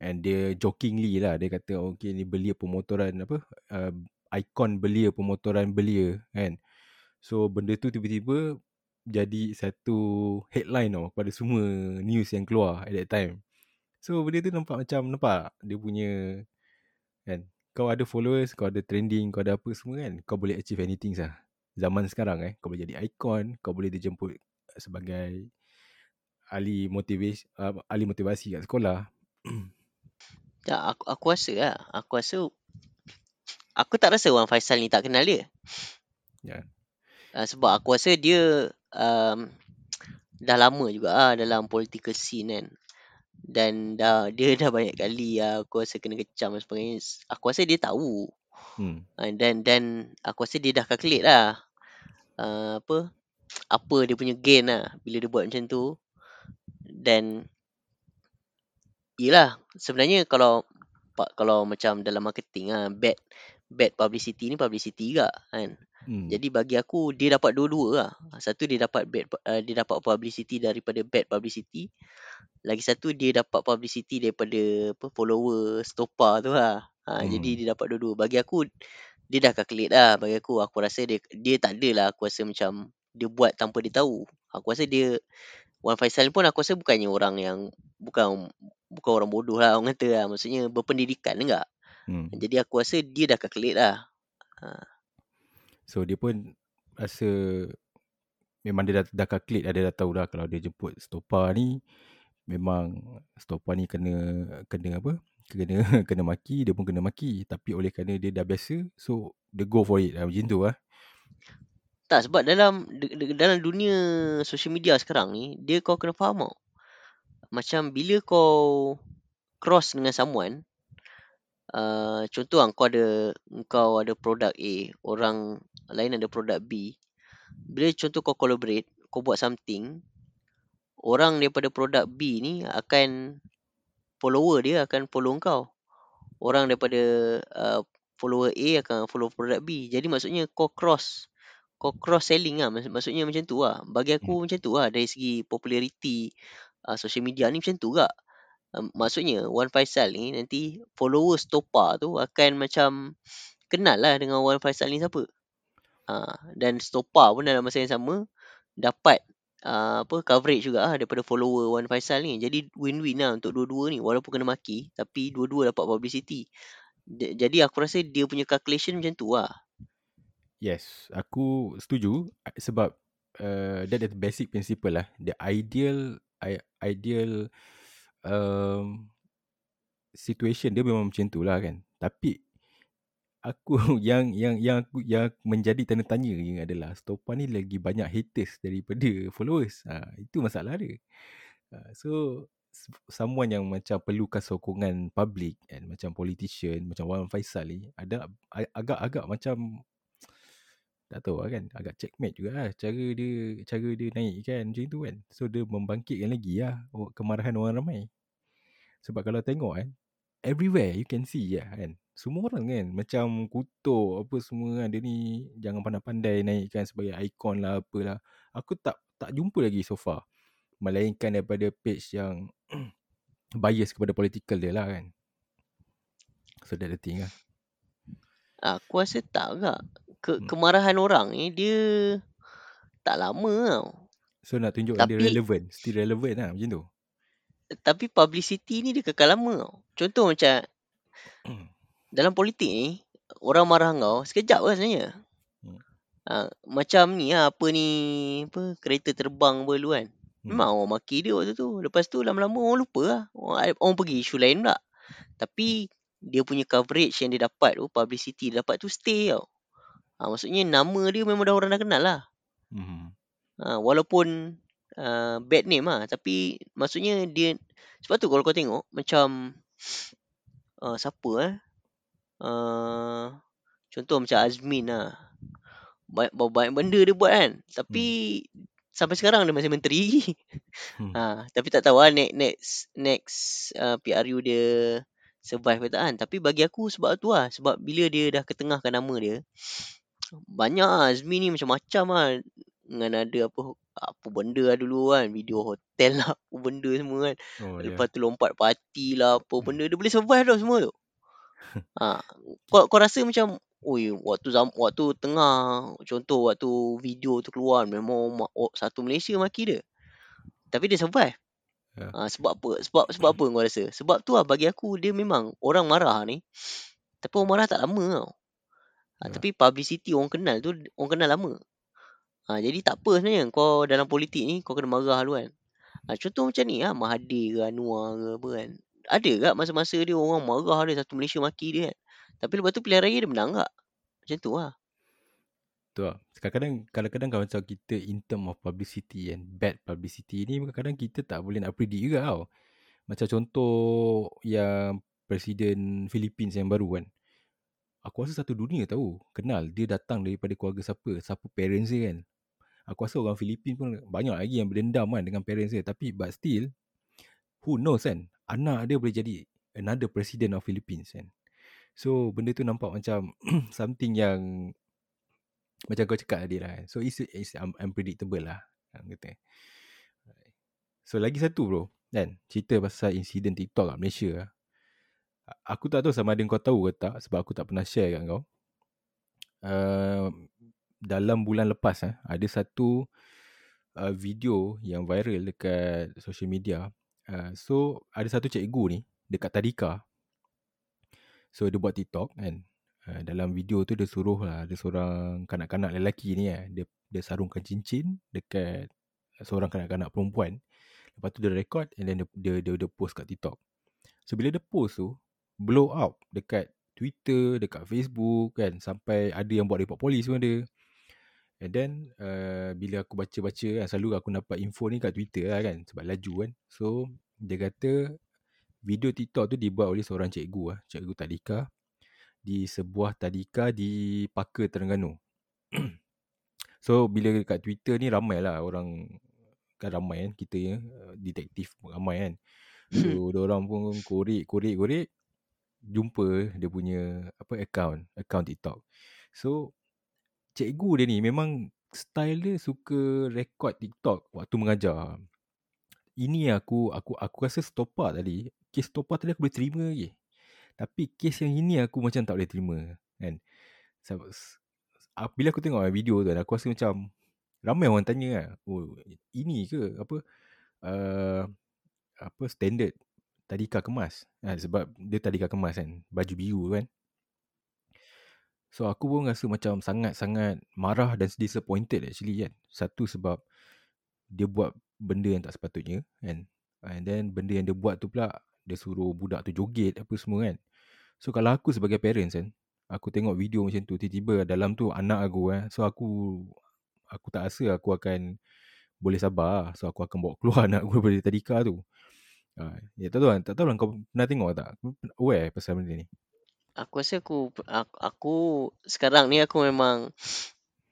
Speaker 1: and dia jokingly lah dia kata oh, okay ni belia pemotoran apa uh, ikon belia pemotoran belia kan? So benda tu tiba-tiba jadi satu headline tau pada semua news yang keluar at that time. So benda tu nampak macam nampak dia punya kan? Kau ada followers kau ada trending kau ada apa semua kan? Kau boleh achieve anything sah zaman sekarang eh kau boleh jadi ikon kau boleh dijemput sebagai ahli motivasi uh, ahli motivasi kat sekolah
Speaker 2: Tak, aku, aku rasa lah. Aku rasa... Aku tak rasa Wan Faisal ni tak kenal dia.
Speaker 1: Ya. Yeah.
Speaker 2: Uh, sebab aku rasa dia um, dah lama juga lah dalam political scene kan. Dan dah dia dah banyak kali uh, aku rasa kena kecam dan sebagainya. Aku rasa dia tahu. Hmm. Uh, dan dan aku rasa dia dah calculate lah. Uh, apa apa dia punya gain lah bila dia buat macam tu. Dan Yelah sebenarnya kalau kalau macam dalam marketing ah bad bad publicity ni publicity juga kan. Hmm. Jadi bagi aku dia dapat dua-dua lah. Satu dia dapat bad uh, dia dapat publicity daripada bad publicity. Lagi satu dia dapat publicity daripada apa follower stopa tu lah. Ha, hmm. jadi dia dapat dua-dua. Bagi aku dia dah calculate lah bagi aku. Aku rasa dia dia tak adalah aku rasa macam dia buat tanpa dia tahu. Aku rasa dia Wan Faisal pun aku rasa bukannya orang yang bukan bukan orang bodoh lah orang kata lah. Maksudnya berpendidikan enggak. Hmm. Jadi aku rasa dia dah calculate lah. Ha.
Speaker 1: So dia pun rasa memang dia dah, dah calculate lah. Dia dah tahu lah kalau dia jemput stopa ni. Memang stopa ni kena kena apa? Kena kena maki. Dia pun kena maki. Tapi oleh kerana dia dah biasa. So dia go for it lah. Macam tu lah.
Speaker 2: Tak sebab dalam dalam dunia social media sekarang ni. Dia kau kena faham tau macam bila kau cross dengan someone uh, contoh lah, kau ada kau ada produk A orang lain ada produk B bila contoh kau collaborate kau buat something orang daripada produk B ni akan follower dia akan follow kau orang daripada uh, follower A akan follow produk B jadi maksudnya kau cross kau cross selling lah maksudnya macam tu lah bagi aku hmm. macam tu lah dari segi populariti uh, social media ni macam tu juga. Uh, maksudnya Wan Faisal ni nanti followers Stopa tu akan macam kenal lah dengan Wan Faisal ni siapa. Uh, dan Stopa pun dalam masa yang sama dapat uh, apa coverage juga lah daripada follower Wan Faisal ni. Jadi win-win lah untuk dua-dua ni walaupun kena maki tapi dua-dua dapat publicity. D- jadi aku rasa dia punya calculation macam tu lah.
Speaker 1: Yes, aku setuju sebab uh, that is basic principle lah. The ideal ideal um, situation dia memang macam tu lah kan. Tapi aku yang yang yang aku yang menjadi tanda tanya yang adalah Stopa ni lagi banyak haters daripada followers. Ha, itu masalah dia. Ha, so someone yang macam perlukan sokongan public and macam politician macam Wan Faisal ni ada agak-agak macam tak tahu lah kan agak checkmate juga lah cara dia cara dia naik kan macam tu kan so dia membangkitkan lagi lah kemarahan orang ramai sebab kalau tengok kan everywhere you can see ya kan. Semua orang kan. Macam kutuk apa semua kan. Dia ni jangan pandai-pandai naikkan sebagai ikon lah apalah aku tak tak jumpa lagi so far. Melainkan daripada page yang bias kepada political dia lah kan. So that the thing lah.
Speaker 2: Aku rasa tak agak ke, hmm. kemarahan orang ni dia tak lama tau.
Speaker 1: So nak tunjuk tapi, dia relevant, still relevant lah macam tu.
Speaker 2: Tapi publicity ni dia kekal lama tau. Contoh macam hmm. dalam politik ni orang marah kau sekejap lah sebenarnya. Hmm. Ha, macam ni lah, apa ni apa kereta terbang apa dulu kan. Hmm. Memang orang maki dia waktu tu. Lepas tu lama-lama orang lupa lah. Orang, orang pergi isu lain pula. Tapi dia punya coverage yang dia dapat tu, publicity dia dapat tu stay tau. Ha, maksudnya nama dia memang dah orang dah kenal lah. Hmm. Ha, walaupun uh, bad name lah. Tapi maksudnya dia... Sebab tu kalau kau tengok macam... Uh, siapa eh? Uh, contoh macam Azmin lah. Banyak, banyak benda dia buat kan. Tapi... Hmm. Sampai sekarang dia masih menteri. hmm. ha, tapi tak tahu lah next, next, next uh, PRU dia survive ke tak kan. Tapi bagi aku sebab tu lah. Sebab bila dia dah ketengahkan nama dia. Banyak lah. Azmi ni macam-macam lah. Dengan ada apa apa benda lah dulu kan. Video hotel lah. Apa benda semua kan. Oh, Lepas yeah. tu lompat party lah. Apa hmm. benda. Dia boleh survive tau semua tu. ha, kau, kau rasa macam. Ui, waktu zam, waktu tengah. Contoh waktu video tu keluar. Memang oh, satu Malaysia maki dia. Tapi dia survive. Yeah. Ha, sebab apa? Sebab sebab apa kau rasa? Sebab tu lah bagi aku. Dia memang orang marah ni. Tapi orang marah tak lama tau. Ha, yeah. Tapi publicity orang kenal tu. Orang kenal lama. Ha, jadi tak apa sebenarnya kau dalam politik ni kau kena marah dulu kan. Ha, contoh macam ni lah Mahathir ke Anwar ke apa kan. Ada tak masa-masa dia orang marah dia satu Malaysia maki dia kan. Tapi lepas tu pilihan raya dia menang tak? Macam tu lah.
Speaker 1: Tu lah. Kadang-kadang, kadang-kadang kalau macam kita in term of publicity and bad publicity ni kadang-kadang kita tak boleh nak predict juga tau. Macam contoh yang Presiden Philippines yang baru kan. Aku rasa satu dunia tahu. Kenal dia datang daripada keluarga siapa. Siapa parents dia kan. Aku rasa orang Filipin pun banyak lagi yang berdendam kan dengan parents dia. Tapi but still, who knows kan, anak dia boleh jadi another president of Philippines kan. So benda tu nampak macam something yang macam kau cakap tadi lah kan. So it's, it's unpredictable lah. Kata. So lagi satu bro, kan, cerita pasal insiden TikTok kat Malaysia lah. Aku tak tahu sama ada kau tahu ke tak sebab aku tak pernah share kat kau. Uh, dalam bulan lepas eh, ada satu uh, video yang viral dekat social media. Uh, so ada satu cikgu ni dekat Tadika. So dia buat TikTok kan. Uh, dalam video tu dia suruh lah ada seorang kanak-kanak lelaki ni eh, dia dia sarungkan cincin dekat seorang kanak-kanak perempuan. Lepas tu dia record and then dia dia dia, dia post kat TikTok. So bila dia post tu blow up dekat Twitter, dekat Facebook kan sampai ada yang buat report polis pun ada. And then uh, bila aku baca-baca kan selalu aku dapat info ni kat Twitter lah kan sebab laju kan. So dia kata video TikTok tu dibuat oleh seorang cikgu lah, cikgu tadika di sebuah tadika di Paka Terengganu. so bila kat Twitter ni ramai lah orang kan ramai kan kita ya detektif ramai kan. So orang pun korek korek korek jumpa dia punya apa account account TikTok. So cikgu dia ni memang style dia suka record TikTok waktu mengajar. Ini aku aku aku rasa stopa tadi, kes stopa tadi aku boleh terima lagi. Tapi kes yang ini aku macam tak boleh terima kan. Sebab bila aku tengok video tu aku rasa macam ramai orang tanya kan, oh ini ke apa uh, apa standard tadika kemas. Ha, sebab dia tadika kemas kan, baju biru kan. So aku pun rasa macam sangat-sangat marah dan disappointed actually kan. Satu sebab dia buat benda yang tak sepatutnya kan. And then benda yang dia buat tu pula dia suruh budak tu joget apa semua kan. So kalau aku sebagai parents kan, aku tengok video macam tu tiba-tiba dalam tu anak aku kan. So aku aku tak rasa aku akan boleh sabar lah. So aku akan bawa keluar anak aku daripada tadika tu. Ha, ya tak tahu tak tahu lah kau pernah tengok tak? Aware pasal benda ni?
Speaker 2: Aku rasa aku aku, aku sekarang ni aku memang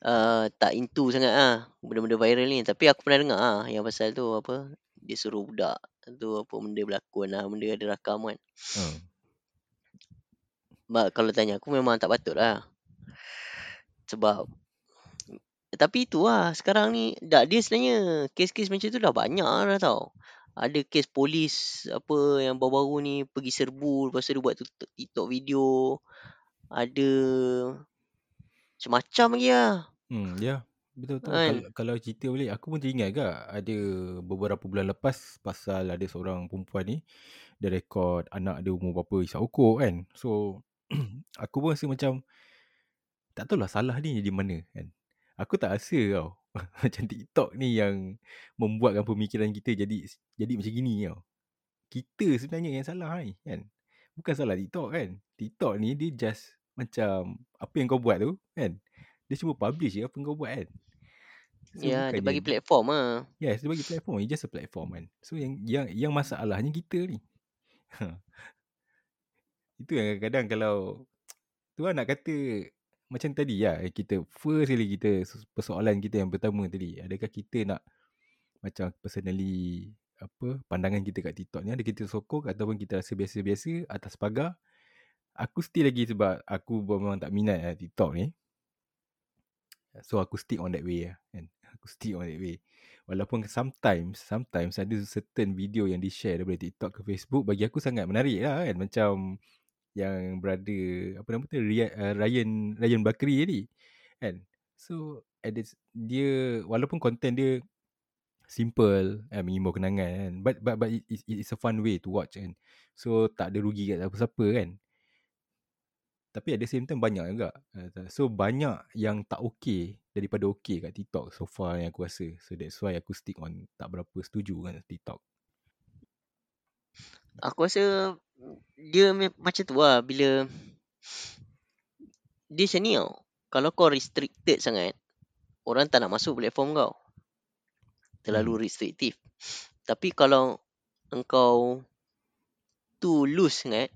Speaker 2: uh, tak into sangat ah benda-benda viral ni tapi aku pernah dengar ah yang pasal tu apa dia suruh budak tu apa benda berlakon lah benda ada rakam kan. Hmm. But, kalau tanya aku memang tak patut lah. Sebab tapi itu lah sekarang ni dah dia sebenarnya kes-kes macam tu dah banyak dah tau ada kes polis apa yang baru-baru ni pergi serbu lepas tu dia buat TikTok video ada macam-macam lagi lah
Speaker 1: hmm ya yeah. betul betul kan? kalau, kalau cerita boleh aku pun teringat ke ada beberapa bulan lepas pasal ada seorang perempuan ni dia rekod anak dia umur berapa isap ukur kan so aku pun rasa macam tak tahu lah salah ni di mana kan aku tak rasa tau macam TikTok ni yang membuatkan pemikiran kita jadi jadi macam gini tau. Kita sebenarnya yang salah ni kan. Bukan salah TikTok kan. TikTok ni dia just macam apa yang kau buat tu kan. Dia cuma publish je apa yang kau buat kan. So
Speaker 2: Ya, dia bagi platform ah.
Speaker 1: Yes, dia bagi platform. It's just a platform kan. So yang yang yang masalahnya kita ni. Itu yang kadang-kadang kalau tu lah nak kata macam tadi lah kita first kali kita persoalan kita yang pertama tadi adakah kita nak macam personally apa pandangan kita kat TikTok ni? Ada kita sokong ataupun kita rasa biasa-biasa atas pagar? Aku still lagi sebab aku memang tak minat lah TikTok ni. So aku stick on that way lah kan? Aku stick on that way. Walaupun sometimes sometimes ada certain video yang di share daripada TikTok ke Facebook bagi aku sangat menarik lah kan? Macam yang brother apa nama tu uh, Ryan Ryan Bakri tadi kan? So this, dia walaupun content dia simple eh, mengimbau kenangan kan? But but but it, it, it's a fun way to watch kan? So tak ada rugi kat siapa-siapa kan? Tapi at the same time banyak juga. So banyak yang tak okay daripada okay kat TikTok so far yang aku rasa. So that's why aku stick on tak berapa setuju kan TikTok.
Speaker 2: Aku rasa dia macam tu lah bila dia macam ni tau. Kalau kau restricted sangat, orang tak nak masuk platform kau. Terlalu hmm. restriktif. Tapi kalau engkau tu loose sangat,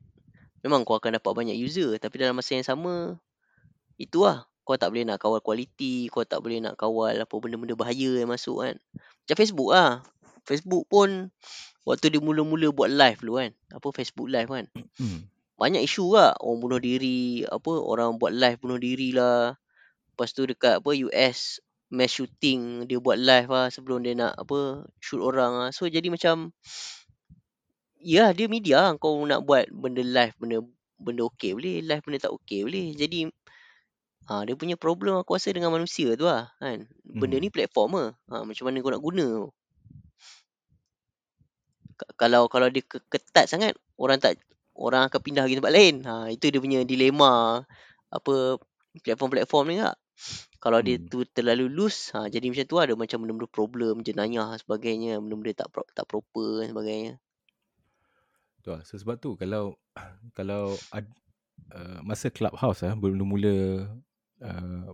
Speaker 2: memang kau akan dapat banyak user. Tapi dalam masa yang sama, itu lah. Kau tak boleh nak kawal kualiti, kau tak boleh nak kawal apa benda-benda bahaya yang masuk kan. Macam Facebook lah. Facebook pun Waktu dia mula-mula buat live dulu kan. Apa Facebook live kan. Hmm. Banyak isu lah. Orang bunuh diri. Apa orang buat live bunuh diri lah. Lepas tu dekat apa US mass shooting dia buat live lah sebelum dia nak apa shoot orang lah. So jadi macam ya dia media lah. Kau nak buat benda live benda benda okey boleh. Live benda tak okey boleh. Jadi ha, dia punya problem aku rasa dengan manusia tu lah kan. Benda hmm. ni platform lah. Ha, macam mana kau nak guna tu kalau kalau dia ketat sangat orang tak orang akan pindah pergi tempat lain. Ha itu dia punya dilema apa platform-platform ni tak. Kalau hmm. dia tu terlalu loose, ha jadi macam tu ada macam benda-benda problem, jenayah sebagainya, benda-benda tak pro, tak proper dan sebagainya.
Speaker 1: Tu lah. So, sebab tu kalau kalau ad, uh, masa clubhouse ah uh, mula-mula uh,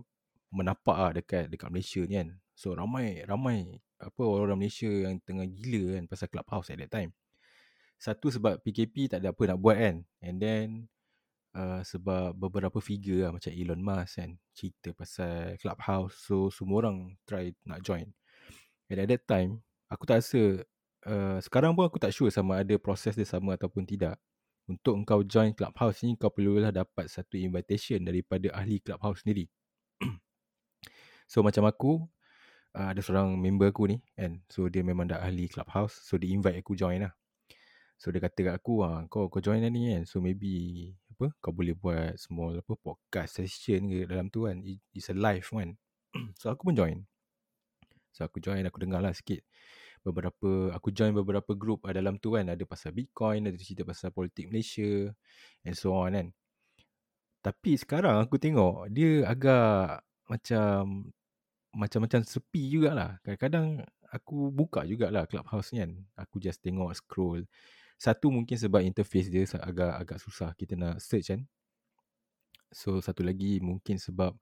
Speaker 1: menapak ah dekat dekat Malaysia ni kan. So ramai ramai apa orang Malaysia yang tengah gila kan pasal clubhouse at that time. Satu sebab PKP tak ada apa nak buat kan. And then uh, sebab beberapa figure lah macam Elon Musk kan cerita pasal clubhouse. So semua orang try nak join. And at that time aku tak rasa uh, sekarang pun aku tak sure sama ada proses dia sama ataupun tidak. Untuk engkau join clubhouse ni kau perlulah dapat satu invitation daripada ahli clubhouse sendiri. so macam aku uh, ada seorang member aku ni kan. So dia memang dah ahli clubhouse. So dia invite aku join lah. So dia kata kat aku ah kau kau join lah ni kan. So maybe apa kau boleh buat small apa podcast session ke dalam tu kan. It's a live kan. So aku pun join. So aku join aku dengar lah sikit beberapa aku join beberapa group uh, dalam tu kan. Ada pasal bitcoin ada cerita pasal politik Malaysia and so on kan. Tapi sekarang aku tengok dia agak macam macam-macam sepi jugalah. Kadang-kadang aku buka jugalah clubhouse kan. Aku just tengok scroll. Satu mungkin sebab interface dia agak agak susah kita nak search kan. So satu lagi mungkin sebab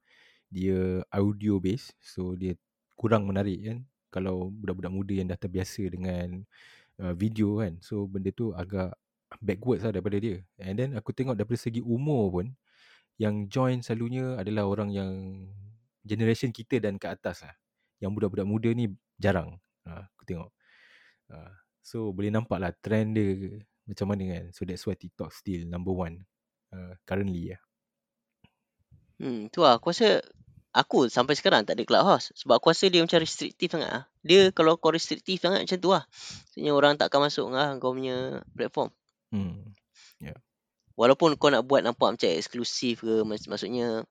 Speaker 1: dia audio base. So dia kurang menarik kan. Kalau budak-budak muda yang dah terbiasa dengan uh, video kan. So benda tu agak backwards lah daripada dia. And then aku tengok daripada segi umur pun. Yang join selalunya adalah orang yang generation kita dan ke atas lah. Yang budak-budak muda ni jarang. Ha, aku tengok. Ha, so boleh nampak lah trend dia macam mana kan. So that's why TikTok still number one uh, currently lah.
Speaker 2: Hmm, tu lah. Aku rasa aku sampai sekarang tak ada clubhouse. Sebab aku rasa dia macam restriktif sangat lah. Dia kalau kau restriktif sangat macam tu lah. Maksudnya orang tak akan masuk lah kau punya platform. Hmm. Yeah. Walaupun kau nak buat nampak macam eksklusif ke. Maksudnya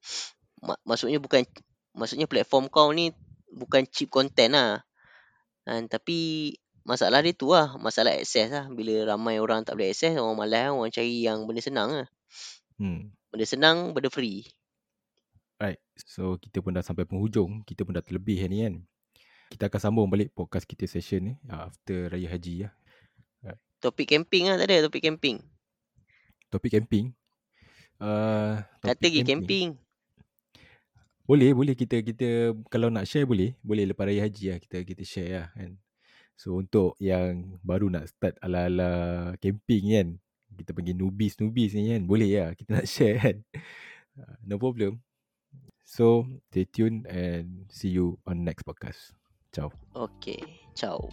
Speaker 2: mak, maksudnya bukan maksudnya platform kau ni bukan cheap content lah. Dan, tapi masalah dia tu lah. Masalah akses lah. Bila ramai orang tak boleh akses, orang malas lah. Orang cari yang benda senang lah. Hmm. Benda senang, benda free.
Speaker 1: Right. So, kita pun dah sampai penghujung. Kita pun dah terlebih ni kan. Kita akan sambung balik podcast kita session ni. After Raya Haji lah.
Speaker 2: Right. Topik camping lah tak ada? Topik camping.
Speaker 1: Topik camping?
Speaker 2: Uh, topik Kata pergi camping. camping.
Speaker 1: Boleh, boleh kita kita kalau nak share boleh. Boleh lepas raya haji lah kita kita share lah kan. So untuk yang baru nak start ala-ala camping kan. Kita panggil newbies-newbies ni kan. Boleh lah kita nak share kan. Ah, No problem. So stay tuned and see you on next podcast. Ciao.
Speaker 2: Okay, ciao.